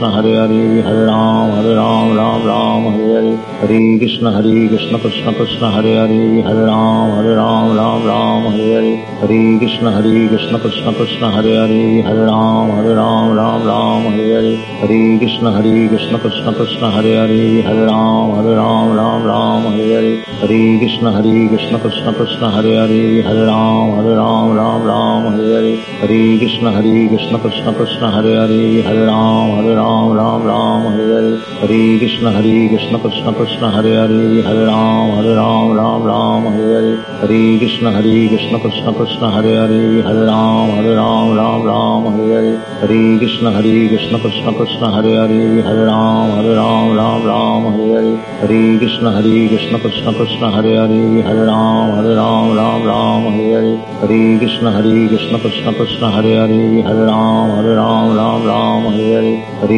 Ram Hare Ram Ram Ram Hare Hare Hare Krishna Hare Krishna Krishna Krishna Hare Hare Hare Ram Hare Ram Ram Ram Hare Hare Hare Krishna Hare Krishna Krishna Krishna Hare Hare Hare Ram Hare Ram Ram Ram Hare Hare Hare Krishna Hare Krishna Krishna Krishna Hare Hare Hare Ram Hare Ram Ram Ram Hare Hare Hare Krishna Hare Krishna Krishna Krishna Hare Hare Hare Ram Hare Ram Ram Ram Hare Hare Hare Krishna Hare Krishna Krishna Krishna Hare Hare Hare Ram Hare Ram Ram Ram Hare Hare Hare Krishna Hare Krishna Krishna Krishna Hare Hare Hare Ram Hare Ram Ram Ram Hare Hare Hare Krishna Hare Krishna Krishna Krishna Hare Hare Hare Ram Hare Ram Ram Ram Hare Hare Hare Krishna Hare Krishna Krishna Krishna Hare Hare Hare Ram Hare Ram Ram Ram Hare Hare Hare Krishna Hare Krishna Krishna Krishna Hare Hare Hare Ram Hare Ram Ram Ram Hare Hare Hare Krishna Hare Krishna Krishna Krishna Hare Hare Hare Ram Hare Ram Ram Ram Hare Hare Hare Krishna Hare Krishna Krishna Krishna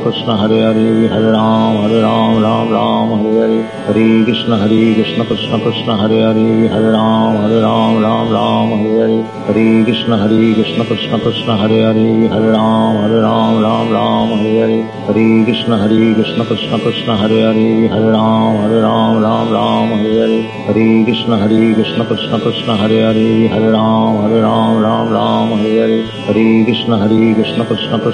Krishna Hare Hare Hare Ram Hare Ram Ram Ram Hare Hare Hare Krishna Hare Krishna Krishna Krishna Hare Hare Hare Ram Hare Ram Ram Ram Hare Hare Hare Krishna Hare Krishna Krishna Krishna Hare Hare Hare Ram Hare Ram Ram Ram Hare Hare Hare Krishna Hare Krishna Krishna Krishna Hare Hare Hare Ram Hare Ram Ram Ram Hare Hare Hare Krishna Hare Krishna Krishna Krishna Hare Hare Hare Ram Hare Ram Ram Ram Hare Hare Hare Krishna Hare Krishna Krishna Krishna Hare Hare Hare Ram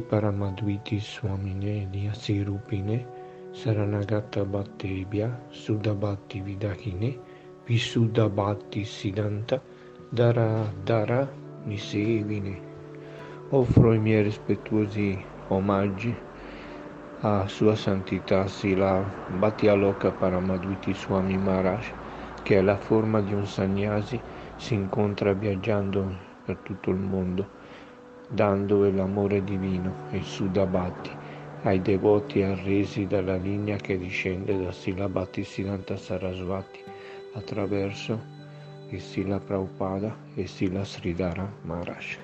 Paramadviti Swamine Lyasirupine Saranagata Bhattebhya Sudabhatti Vidahine Visudabhatti Siddhanta Dara Dara Nisevine. Offro i miei rispettuosi omaggi a Sua Santità Sila Bhattialoka Paramadviti Swami Maharaj che è la forma di un sannyasi, si incontra viaggiando per tutto il mondo, dando l'amore divino, il Sudabhati, ai devoti arresi dalla linea che discende da Sila Bhattisiddhanta Sarasvati attraverso il Sila Prabhupada e Sila Sridhara Maharaj.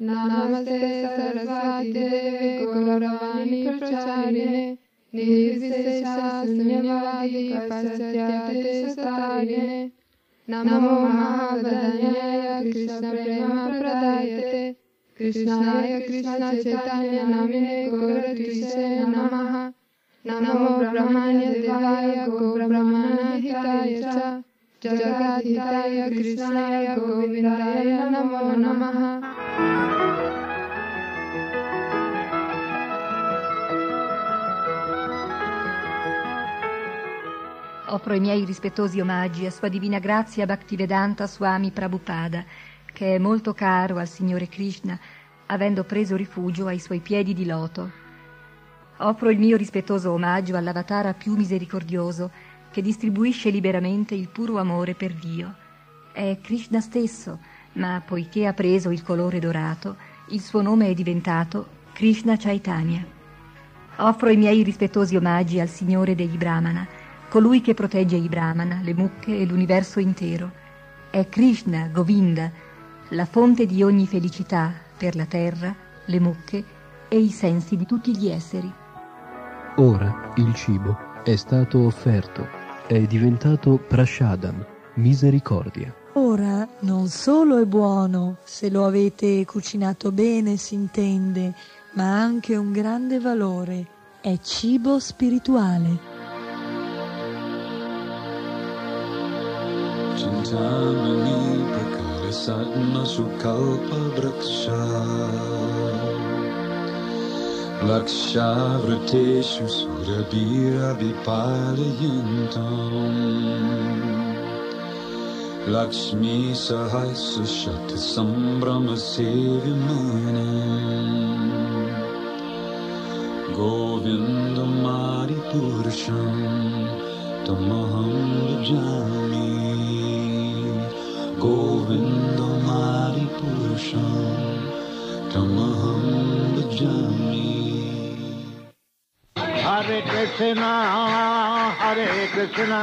سرسو گو رشای سارے مہا کدا تی کرنا چاہتا Offro i miei rispettosi omaggi a Sua Divina Grazia Bhaktivedanta Swami Prabhupada, che è molto caro al Signore Krishna, avendo preso rifugio ai suoi piedi di loto. Offro il mio rispettoso omaggio all'avatara più misericordioso, che distribuisce liberamente il puro amore per Dio. È Krishna stesso, ma poiché ha preso il colore dorato, il suo nome è diventato Krishna Chaitanya. Offro i miei rispettosi omaggi al Signore degli Brahmana, colui che protegge i Brahmana, le mucche e l'universo intero. È Krishna, Govinda, la fonte di ogni felicità per la terra, le mucche e i sensi di tutti gli esseri. Ora il cibo è stato offerto, è diventato prashadam, misericordia. Ora non solo è buono, se lo avete cucinato bene si intende, ma ha anche un grande valore. È cibo spirituale. चिन्तामणि प्रकरसत्मसुकल्पवृक्षा लक्षावृतेषु सुरभिरविपालयन्तम् लक्ष्मी सहस्र शत सम्भ्रमसेवि गोविन्द मारिपुरुषं तुमहं जमि गोविन्द मारिपुरुष तुमहं जमि हरे कृष्णा हरे Krishna.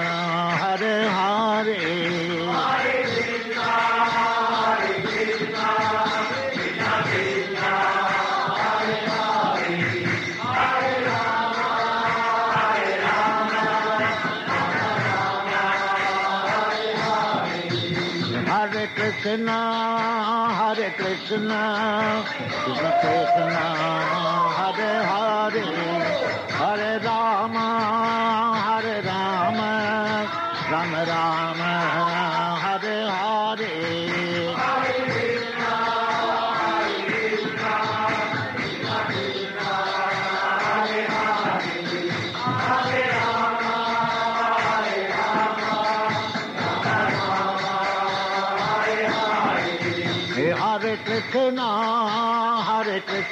Hare Krishna, Krishna Krishna,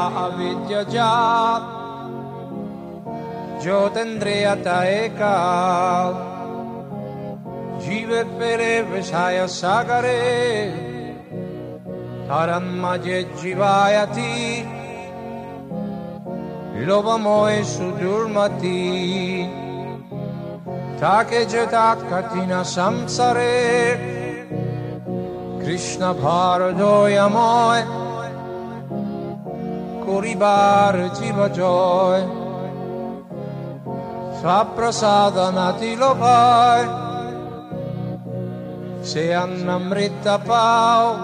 सारिरा अविद्य जात ज्योतिन्द्रियता एका जीवे पेरे विषाय सागरे तरन्मजे जीवायति लोभमोहे सुदुर्मति ताके जतात कठिन संसारे Krishna poribarci la gioia. Sapra sadhana ti lo fai, se annamritta pau,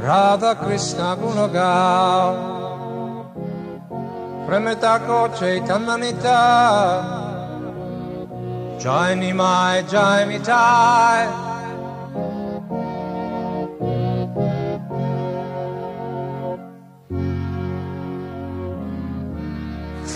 Radha Krishna Gunagau. Premetako Chaitananita, Jai Nimai, Jai Mitai,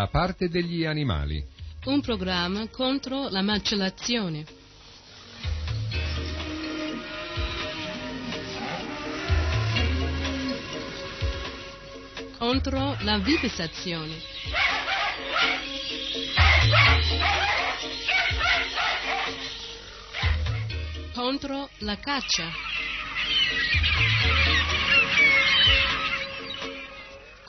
Dalla parte degli animali. Un programma contro la macellazione. Contro la vivisazione. Contro la caccia.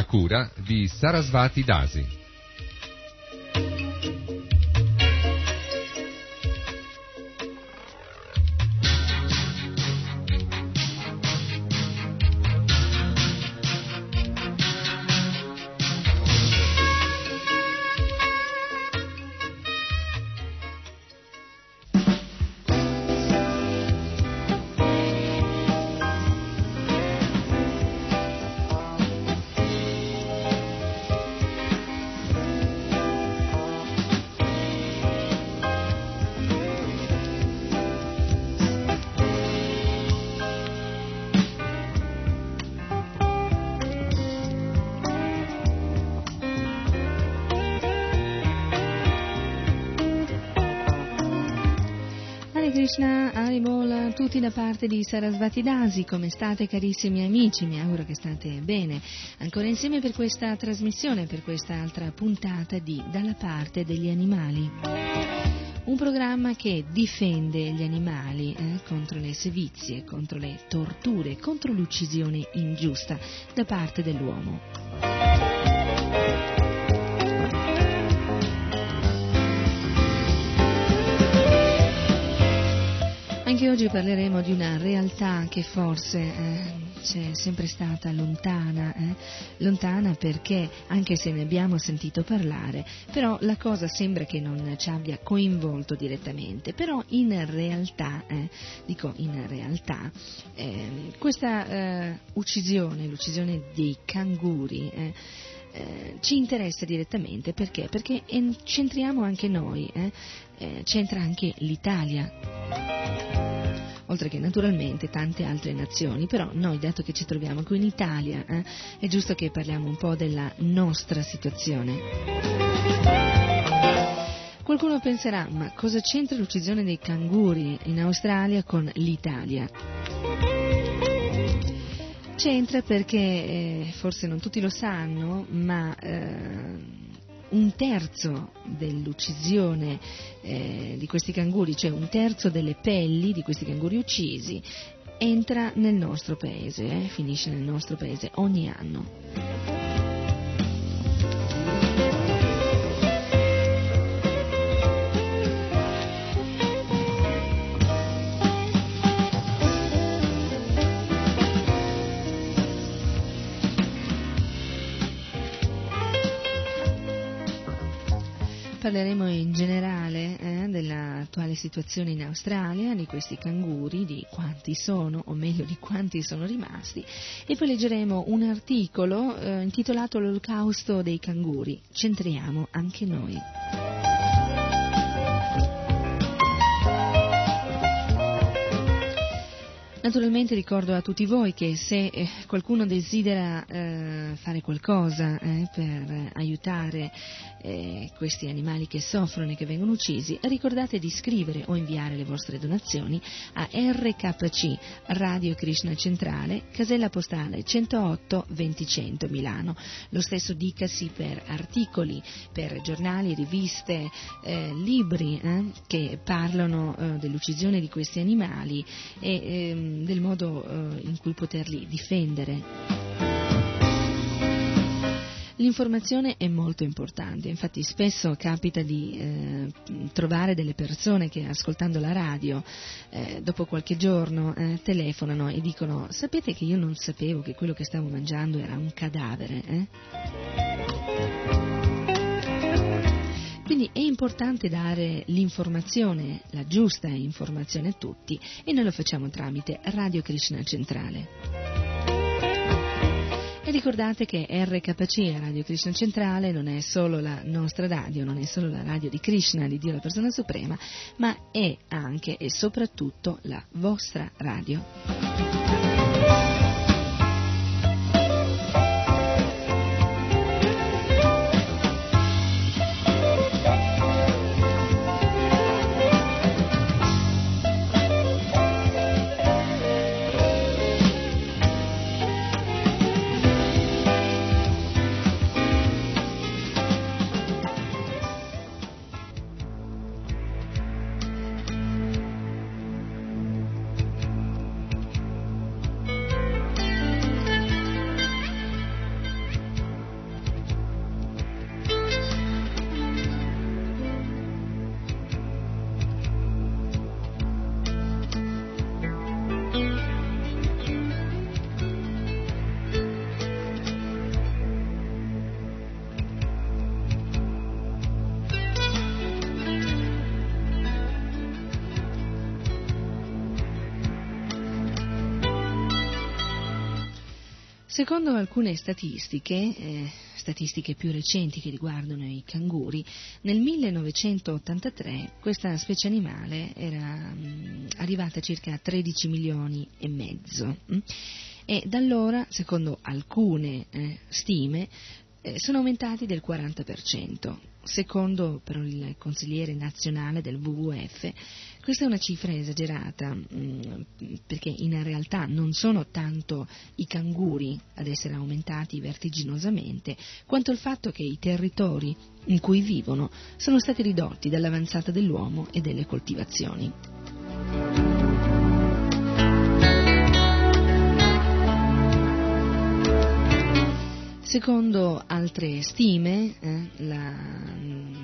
A cura di Sarasvati Dasi. Parte di Sarasvati Dasi, come state carissimi amici? Mi auguro che state bene. Ancora insieme per questa trasmissione, per questa altra puntata di Dalla parte degli animali. Un programma che difende gli animali eh, contro le sevizie, contro le torture, contro l'uccisione ingiusta da parte dell'uomo. Anche oggi parleremo di una realtà che forse eh, c'è sempre stata lontana, eh? lontana perché anche se ne abbiamo sentito parlare, però la cosa sembra che non ci abbia coinvolto direttamente, però in realtà, eh, dico in realtà, eh, questa eh, uccisione, l'uccisione dei canguri, eh, eh, ci interessa direttamente perché? Perché en- centriamo anche noi, eh? Eh, c'entra anche l'Italia, oltre che naturalmente tante altre nazioni, però noi dato che ci troviamo qui in Italia eh, è giusto che parliamo un po' della nostra situazione. Qualcuno penserà, ma cosa c'entra l'uccisione dei canguri in Australia con l'Italia? C'entra perché, eh, forse non tutti lo sanno, ma eh, un terzo dell'uccisione eh, di questi canguri, cioè un terzo delle pelli di questi canguri uccisi, entra nel nostro paese, eh, finisce nel nostro paese ogni anno. Parleremo in generale eh, dell'attuale situazione in Australia, di questi canguri, di quanti sono, o meglio di quanti sono rimasti, e poi leggeremo un articolo eh, intitolato L'olocausto dei canguri. Centriamo anche noi. Naturalmente ricordo a tutti voi che se eh, qualcuno desidera eh, fare qualcosa eh, per aiutare questi animali che soffrono e che vengono uccisi, ricordate di scrivere o inviare le vostre donazioni a RKC Radio Krishna Centrale, casella postale 108 2000 Milano. Lo stesso dicasi per articoli, per giornali, riviste, libri che parlano dell'uccisione di questi animali e ehm, del modo eh, in cui poterli difendere. L'informazione è molto importante, infatti spesso capita di eh, trovare delle persone che ascoltando la radio eh, dopo qualche giorno eh, telefonano e dicono sapete che io non sapevo che quello che stavo mangiando era un cadavere. Eh?" Quindi è importante dare l'informazione, la giusta informazione a tutti e noi lo facciamo tramite Radio Krishna Centrale. E ricordate che RKC, Radio Krishna Centrale, non è solo la nostra radio, non è solo la radio di Krishna, di Dio la persona suprema, ma è anche e soprattutto la vostra radio. Secondo alcune statistiche, eh, statistiche più recenti che riguardano i canguri, nel 1983 questa specie animale era mh, arrivata a circa 13 milioni e mezzo mh? e da allora, secondo alcune eh, stime, eh, sono aumentati del 40%. Secondo però il consigliere nazionale del WWF, questa è una cifra esagerata mh, perché in realtà non sono tanto i canguri ad essere aumentati vertiginosamente, quanto il fatto che i territori in cui vivono sono stati ridotti dall'avanzata dell'uomo e delle coltivazioni. Secondo altre stime, eh, la mh,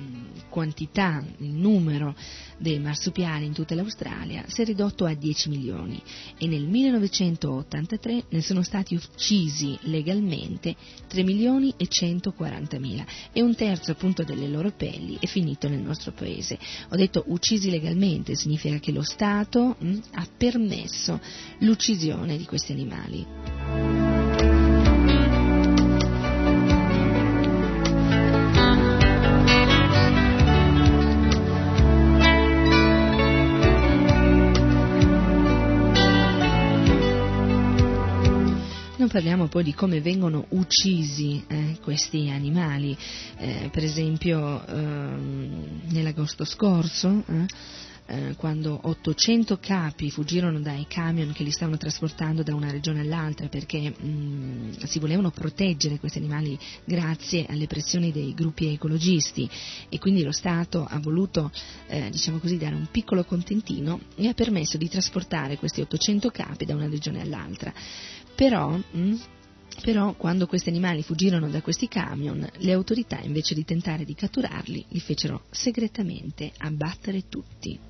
quantità, il numero dei marsupiali in tutta l'Australia si è ridotto a 10 milioni e nel 1983 ne sono stati uccisi legalmente 3 milioni e 140 mila e un terzo appunto delle loro pelli è finito nel nostro paese. Ho detto uccisi legalmente, significa che lo Stato mh, ha permesso l'uccisione di questi animali. Parliamo poi di come vengono uccisi eh, questi animali, eh, per esempio ehm, nell'agosto scorso, eh, eh, quando 800 capi fuggirono dai camion che li stavano trasportando da una regione all'altra perché mh, si volevano proteggere questi animali grazie alle pressioni dei gruppi ecologisti e quindi lo Stato ha voluto eh, diciamo così, dare un piccolo contentino e ha permesso di trasportare questi 800 capi da una regione all'altra. Però, mh, però, quando questi animali fuggirono da questi camion, le autorità, invece di tentare di catturarli, li fecero segretamente abbattere tutti.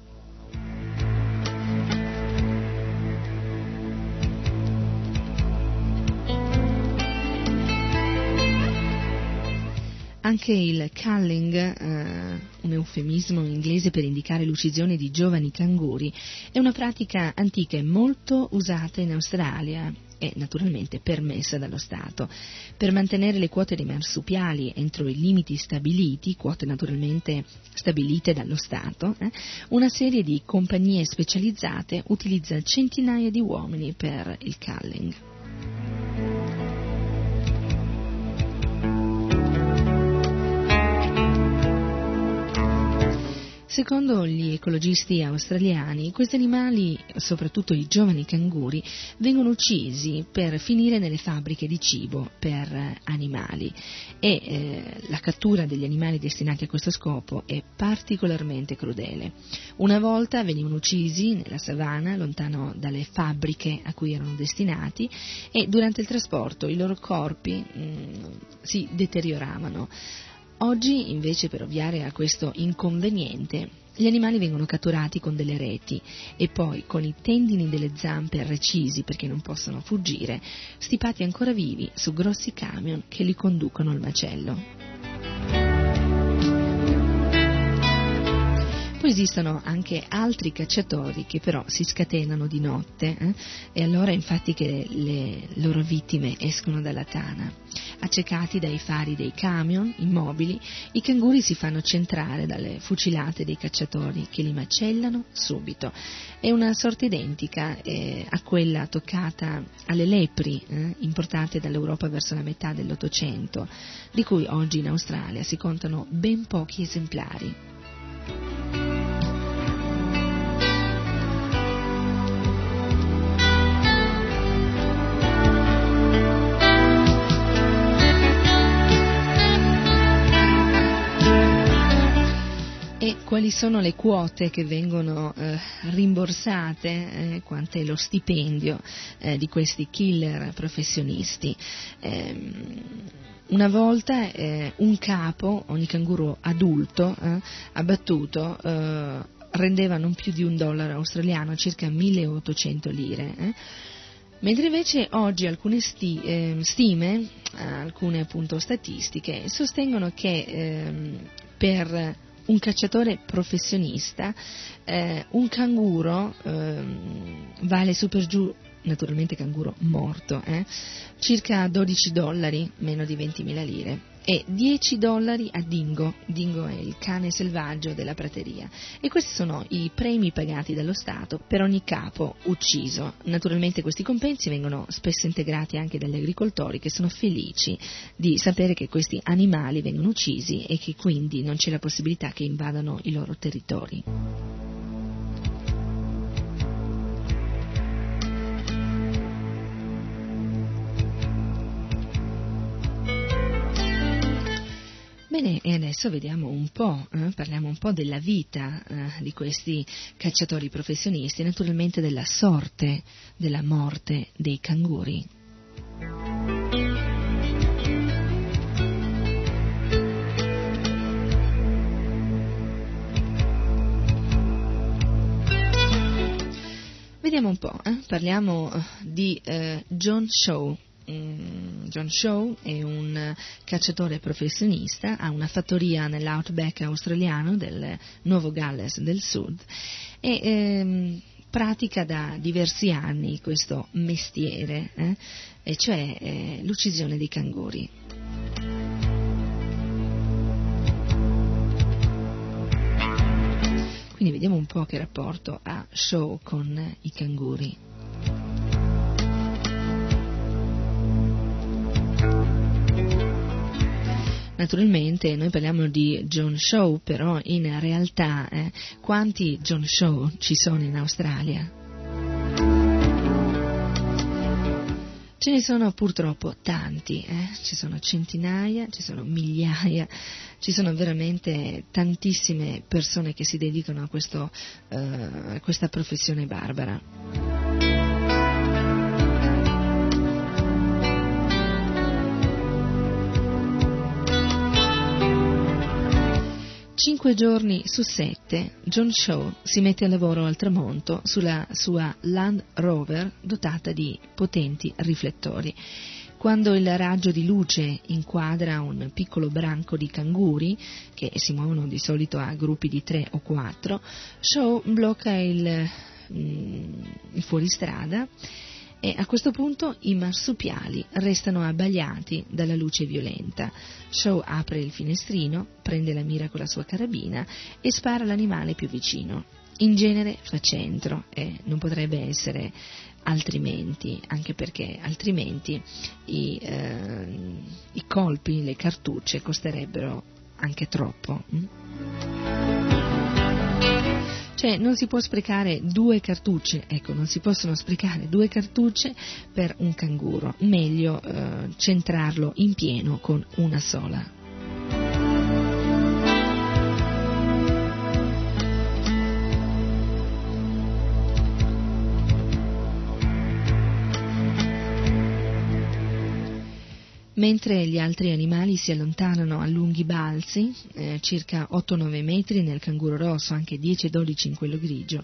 Anche il culling, eh, un eufemismo inglese per indicare l'uccisione di giovani canguri, è una pratica antica e molto usata in Australia e naturalmente permessa dallo Stato. Per mantenere le quote di marsupiali entro i limiti stabiliti, quote naturalmente stabilite dallo Stato, eh, una serie di compagnie specializzate utilizza centinaia di uomini per il culling. Secondo gli ecologisti australiani, questi animali, soprattutto i giovani canguri, vengono uccisi per finire nelle fabbriche di cibo per animali e eh, la cattura degli animali destinati a questo scopo è particolarmente crudele. Una volta venivano uccisi nella savana, lontano dalle fabbriche a cui erano destinati e durante il trasporto i loro corpi mh, mm, si deterioravano. Oggi, invece, per ovviare a questo inconveniente, gli animali vengono catturati con delle reti e poi con i tendini delle zampe recisi perché non possono fuggire, stipati ancora vivi su grossi camion che li conducono al macello. Poi esistono anche altri cacciatori che però si scatenano di notte eh? e allora infatti che le loro vittime escono dalla tana. Accecati dai fari dei camion, immobili, i canguri si fanno centrare dalle fucilate dei cacciatori che li macellano subito. È una sorte identica eh, a quella toccata alle lepri eh, importate dall'Europa verso la metà dell'Ottocento, di cui oggi in Australia si contano ben pochi esemplari. Quali sono le quote che vengono eh, rimborsate, eh, quant'è lo stipendio eh, di questi killer professionisti? Una volta eh, un capo, ogni canguro adulto, eh, abbattuto, eh, rendeva non più di un dollaro australiano, circa 1800 lire. Eh. Mentre invece oggi alcune sti, eh, stime, alcune appunto statistiche, sostengono che ehm, per un cacciatore professionista eh, un canguro ehm, vale su per giù naturalmente canguro morto, eh? circa 12 dollari, meno di 20.000 lire, e 10 dollari a Dingo, Dingo è il cane selvaggio della prateria, e questi sono i premi pagati dallo Stato per ogni capo ucciso. Naturalmente questi compensi vengono spesso integrati anche dagli agricoltori che sono felici di sapere che questi animali vengono uccisi e che quindi non c'è la possibilità che invadano i loro territori. Bene, e adesso vediamo un po', eh, parliamo un po' della vita eh, di questi cacciatori professionisti, naturalmente della sorte, della morte dei canguri. Vediamo un po', eh? parliamo eh, di eh, John Shaw, John Shaw è un cacciatore professionista, ha una fattoria nell'outback australiano del Nuovo Galles del Sud e ehm, pratica da diversi anni questo mestiere, eh, e cioè eh, l'uccisione di canguri. Quindi vediamo un po' che rapporto ha Shaw con i canguri. Naturalmente noi parliamo di John Shaw, però in realtà eh, quanti John Shaw ci sono in Australia? Ce ne sono purtroppo tanti, eh? ci sono centinaia, ci sono migliaia, ci sono veramente tantissime persone che si dedicano a, questo, uh, a questa professione barbara. Cinque giorni su sette John Shaw si mette a lavoro al tramonto sulla sua Land Rover dotata di potenti riflettori. Quando il raggio di luce inquadra un piccolo branco di canguri, che si muovono di solito a gruppi di tre o quattro, Shaw blocca il, mm, il fuoristrada e a questo punto i marsupiali restano abbagliati dalla luce violenta. Shaw apre il finestrino, prende la mira con la sua carabina e spara all'animale più vicino. In genere fa centro e non potrebbe essere altrimenti, anche perché altrimenti i, eh, i colpi, le cartucce costerebbero anche troppo. Cioè non si può sprecare due cartucce, ecco, non si possono sprecare due cartucce per un canguro, meglio eh, centrarlo in pieno con una sola. Mentre gli altri animali si allontanano a lunghi balzi, eh, circa 8-9 metri nel canguro rosso, anche 10-12 in quello grigio,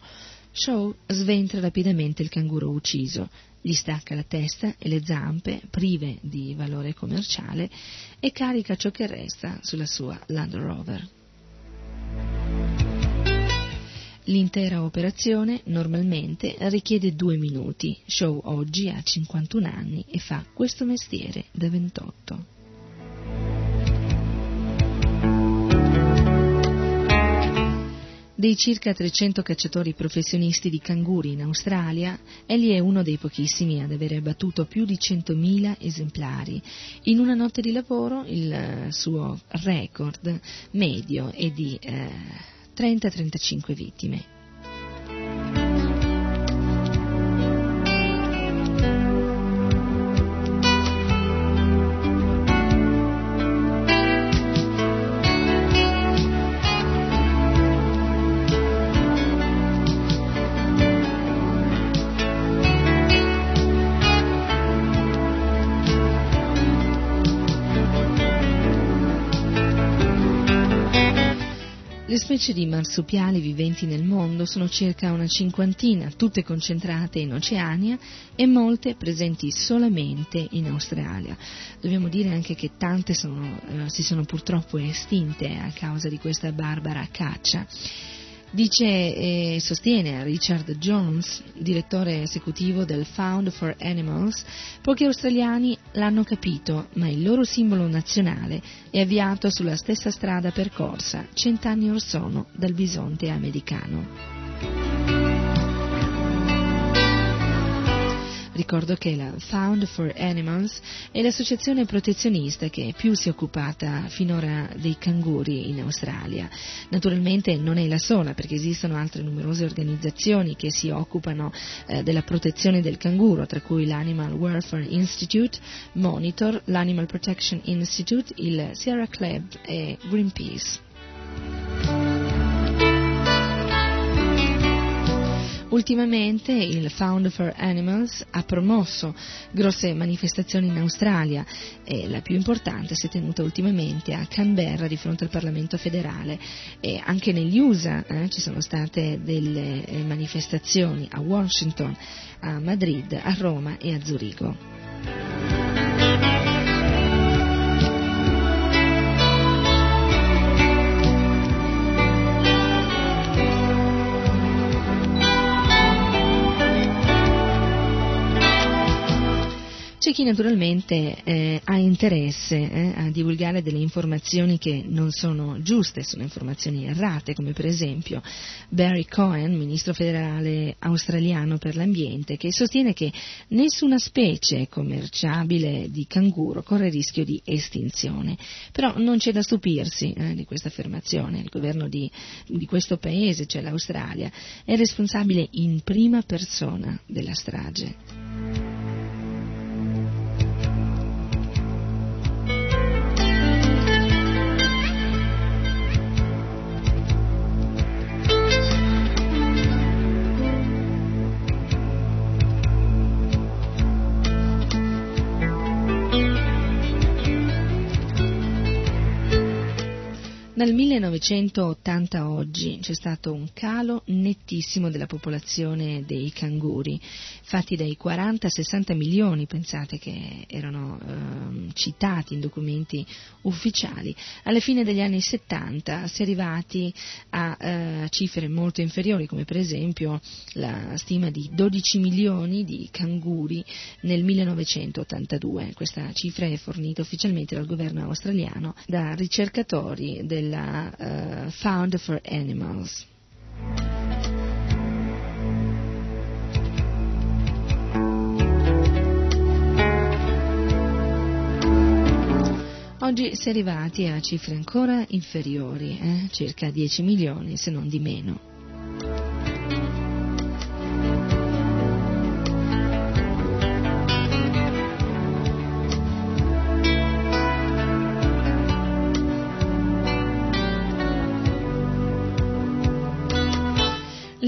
Shaw sventra rapidamente il canguro ucciso, gli stacca la testa e le zampe, prive di valore commerciale, e carica ciò che resta sulla sua Land Rover. L'intera operazione normalmente richiede due minuti. Shaw oggi ha 51 anni e fa questo mestiere da 28. Dei circa 300 cacciatori professionisti di canguri in Australia, egli è uno dei pochissimi ad avere abbattuto più di 100.000 esemplari. In una notte di lavoro il eh, suo record medio è di eh, 30-35 vittime. Specie di marsupiali viventi nel mondo sono circa una cinquantina, tutte concentrate in Oceania e molte presenti solamente in Australia. Dobbiamo dire anche che tante sono, eh, si sono purtroppo estinte a causa di questa barbara caccia. Dice e sostiene Richard Jones, direttore esecutivo del Found for Animals, pochi australiani l'hanno capito, ma il loro simbolo nazionale è avviato sulla stessa strada percorsa cent'anni or sono dal bisonte americano. Ricordo che la Found for Animals è l'associazione protezionista che più si è occupata finora dei canguri in Australia. Naturalmente non è la sola perché esistono altre numerose organizzazioni che si occupano eh, della protezione del canguro, tra cui l'Animal Welfare Institute, Monitor, l'Animal Protection Institute, il Sierra Club e Greenpeace. Ultimamente il Found for Animals ha promosso grosse manifestazioni in Australia e la più importante si è tenuta ultimamente a Canberra di fronte al Parlamento federale e anche negli USA eh, ci sono state delle eh, manifestazioni a Washington, a Madrid, a Roma e a Zurigo. C'è chi naturalmente eh, ha interesse eh, a divulgare delle informazioni che non sono giuste, sono informazioni errate, come per esempio Barry Cohen, ministro federale australiano per l'ambiente, che sostiene che nessuna specie commerciabile di canguro corre rischio di estinzione. Però non c'è da stupirsi eh, di questa affermazione. Il governo di, di questo paese, cioè l'Australia, è responsabile in prima persona della strage. Dal 1980 a oggi c'è stato un calo nettissimo della popolazione dei canguri, fatti dai 40 a 60 milioni, pensate che erano eh, citati in documenti ufficiali. Alla fine degli anni 70 si è arrivati a eh, cifre molto inferiori, come per esempio la stima di 12 milioni di canguri nel 1982. Questa cifra è fornita ufficialmente dal governo australiano da ricercatori della uh, Found for Animals. Oggi si è arrivati a cifre ancora inferiori, eh? circa 10 milioni se non di meno.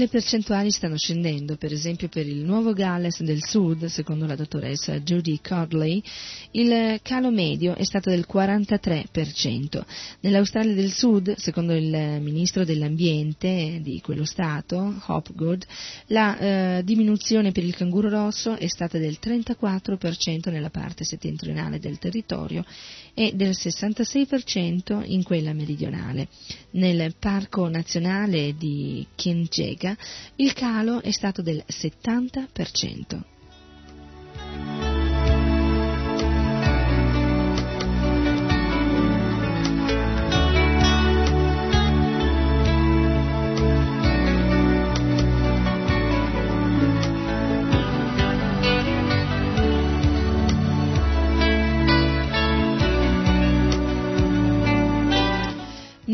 Le percentuali stanno scendendo, per esempio per il Nuovo Galles del Sud, secondo la dottoressa Judy Codley, il calo medio è stato del 43%. Nell'Australia del Sud, secondo il ministro dell'ambiente di quello Stato, Hopgood, la eh, diminuzione per il canguro rosso è stata del 34% nella parte settentrionale del territorio e del 66% in quella meridionale. Nel Parco Nazionale di Kinjega il calo è stato del 70%.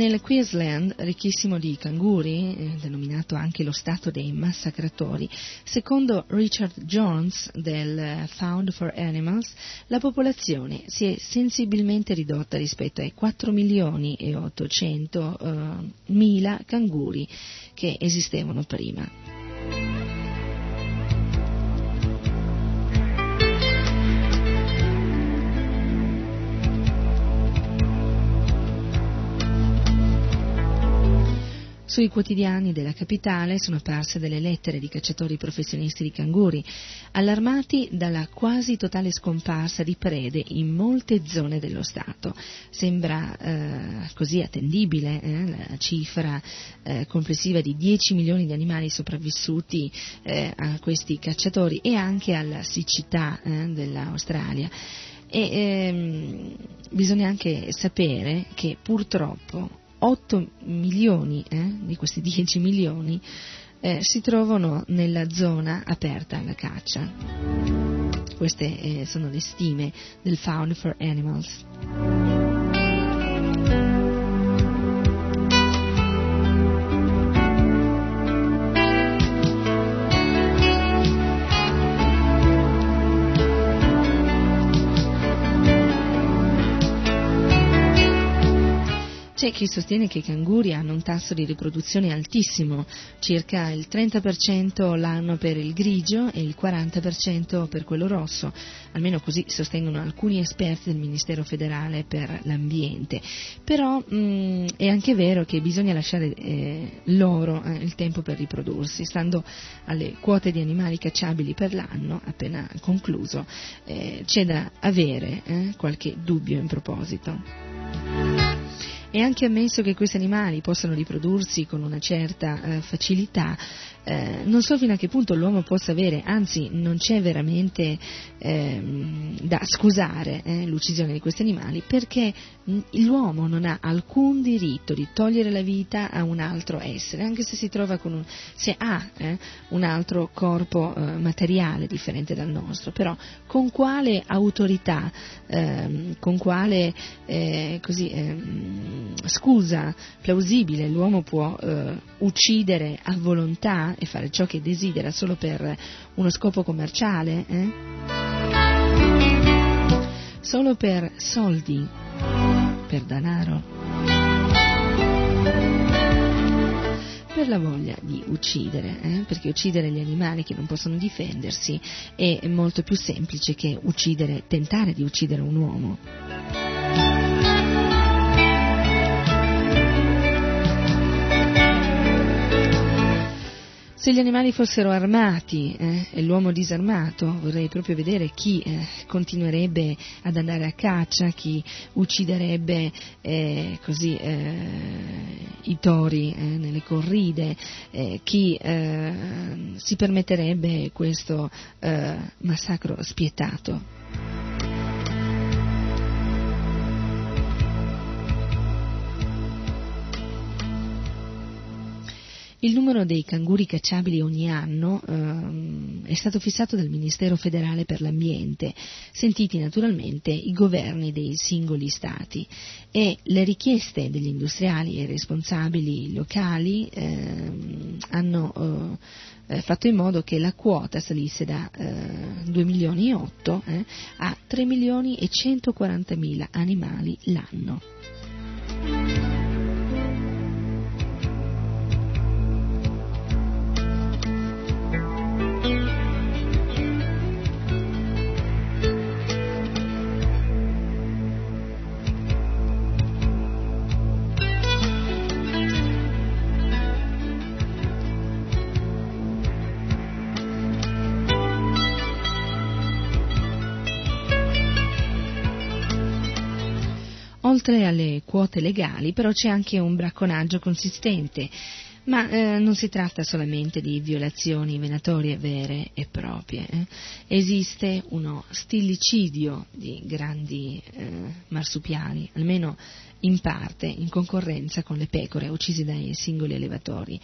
Nel Queensland, ricchissimo di canguri, eh, denominato anche lo stato dei massacratori, secondo Richard Jones del Found for Animals, la popolazione si è sensibilmente ridotta rispetto ai 4 milioni e 800 eh, mila canguri che esistevano prima. Sui quotidiani della capitale sono apparse delle lettere di cacciatori professionisti di canguri, allarmati dalla quasi totale scomparsa di prede in molte zone dello Stato. Sembra eh, così attendibile eh, la cifra eh, complessiva di 10 milioni di animali sopravvissuti eh, a questi cacciatori e anche alla siccità eh, dell'Australia. E ehm, bisogna anche sapere che purtroppo 8 milioni eh, di questi 10 milioni eh, si trovano nella zona aperta alla caccia. Queste eh, sono le stime del Found for Animals. Chi sostiene che i canguri hanno un tasso di riproduzione altissimo, circa il 30% l'anno per il grigio e il 40% per quello rosso, almeno così sostengono alcuni esperti del Ministero federale per l'ambiente. Però mh, è anche vero che bisogna lasciare eh, loro eh, il tempo per riprodursi, stando alle quote di animali cacciabili per l'anno appena concluso, eh, c'è da avere eh, qualche dubbio in proposito. È anche ammesso che questi animali possano riprodursi con una certa eh, facilità, eh, non so fino a che punto l'uomo possa avere, anzi non c'è veramente eh, da scusare eh, l'uccisione di questi animali perché mh, l'uomo non ha alcun diritto di togliere la vita a un altro essere, anche se un, se ha eh, un altro corpo eh, materiale differente dal nostro, però con quale autorità, ehm, con quale così, ehm, scusa plausibile l'uomo può uccidere a volontà e fare ciò che desidera solo per uno scopo commerciale? Eh? Solo per soldi, per denaro? per la voglia di uccidere, eh? perché uccidere gli animali che non possono difendersi è molto più semplice che uccidere, tentare di uccidere un uomo. Se gli animali fossero armati eh, e l'uomo disarmato, vorrei proprio vedere chi eh, continuerebbe ad andare a caccia, chi ucciderebbe eh, così eh, i tori eh, nelle corride, eh, chi si permetterebbe questo massacro spietato. Il numero dei canguri cacciabili ogni anno ehm, è stato fissato dal Ministero federale per l'ambiente, sentiti naturalmente i governi dei singoli stati e le richieste degli industriali e responsabili locali ehm, hanno eh, fatto in modo che la quota salisse da eh, 2 milioni e 8 eh, a 3 milioni e 140 mila animali l'anno. Oltre alle quote legali però c'è anche un bracconaggio consistente, ma eh, non si tratta solamente di violazioni venatorie vere e proprie, eh. esiste uno stillicidio di grandi eh, marsupiali, almeno in parte in concorrenza con le pecore uccise dai singoli allevatori.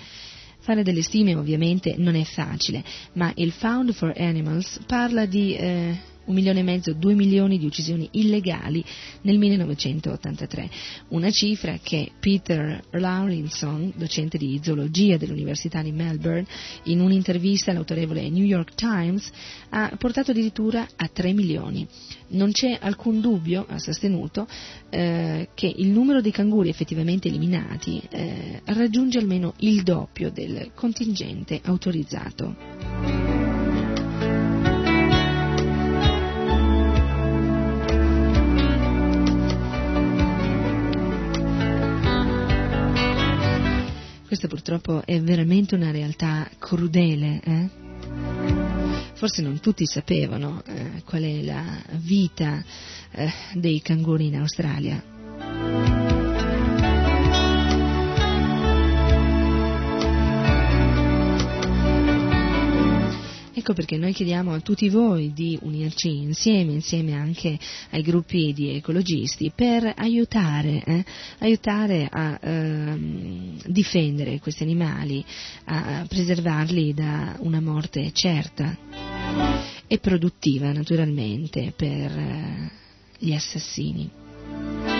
Fare delle stime ovviamente non è facile, ma il Found for Animals parla di eh, un milione e mezzo, due milioni di uccisioni illegali nel 1983, una cifra che Peter Laurinson, docente di zoologia dell'Università di Melbourne, in un'intervista all'autorevole New York Times ha portato addirittura a 3 milioni. Non c'è alcun dubbio, ha sostenuto, eh, che il numero dei canguri effettivamente eliminati eh, raggiunge almeno il doppio del contingente autorizzato. Questa purtroppo è veramente una realtà crudele. Eh? Forse non tutti sapevano eh, qual è la vita eh, dei canguri in Australia. Ecco perché noi chiediamo a tutti voi di unirci insieme, insieme anche ai gruppi di ecologisti, per aiutare, eh, aiutare a eh, difendere questi animali, a preservarli da una morte certa e produttiva naturalmente per eh, gli assassini.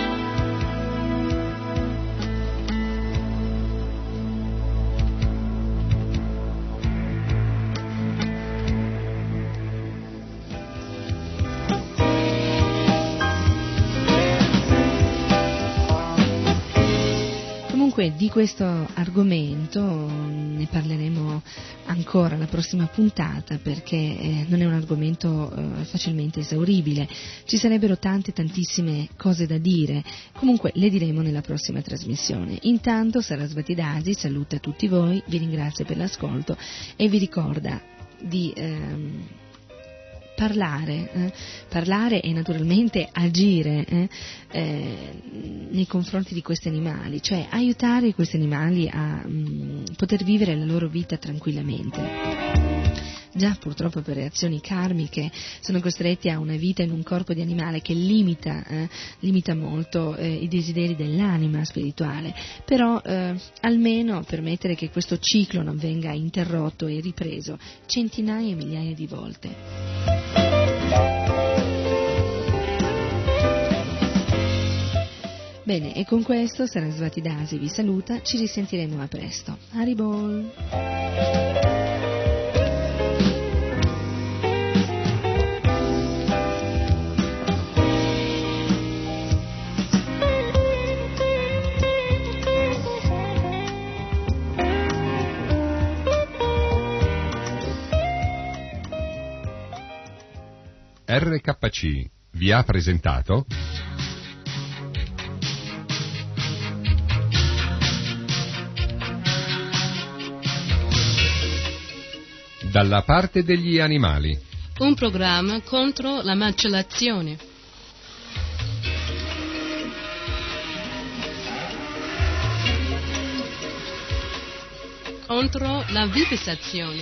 Questo argomento ne parleremo ancora la prossima puntata perché eh, non è un argomento eh, facilmente esauribile, ci sarebbero tante tantissime cose da dire, comunque le diremo nella prossima trasmissione. Intanto Sarasvati Dasi saluta tutti voi, vi ringrazia per l'ascolto e vi ricorda di... Ehm, parlare, eh, parlare e naturalmente agire eh, eh, nei confronti di questi animali, cioè aiutare questi animali a mh, mm, poter vivere la loro vita tranquillamente già purtroppo per reazioni karmiche sono costretti a una vita in un corpo di animale che limita, eh, limita molto eh, i desideri dell'anima spirituale, però eh, almeno permettere che questo ciclo non venga interrotto e ripreso centinaia e migliaia di volte. Bene, e con questo Sarasvati Dasi vi saluta, ci risentiremo a presto. Haribol! RKC vi ha presentato Dalla parte degli animali. Un programma contro la macellazione. Contro la vivisazione.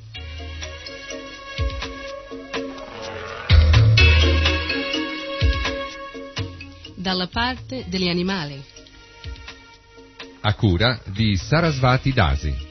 Dalla parte degli animali. A cura di Sarasvati Dasi.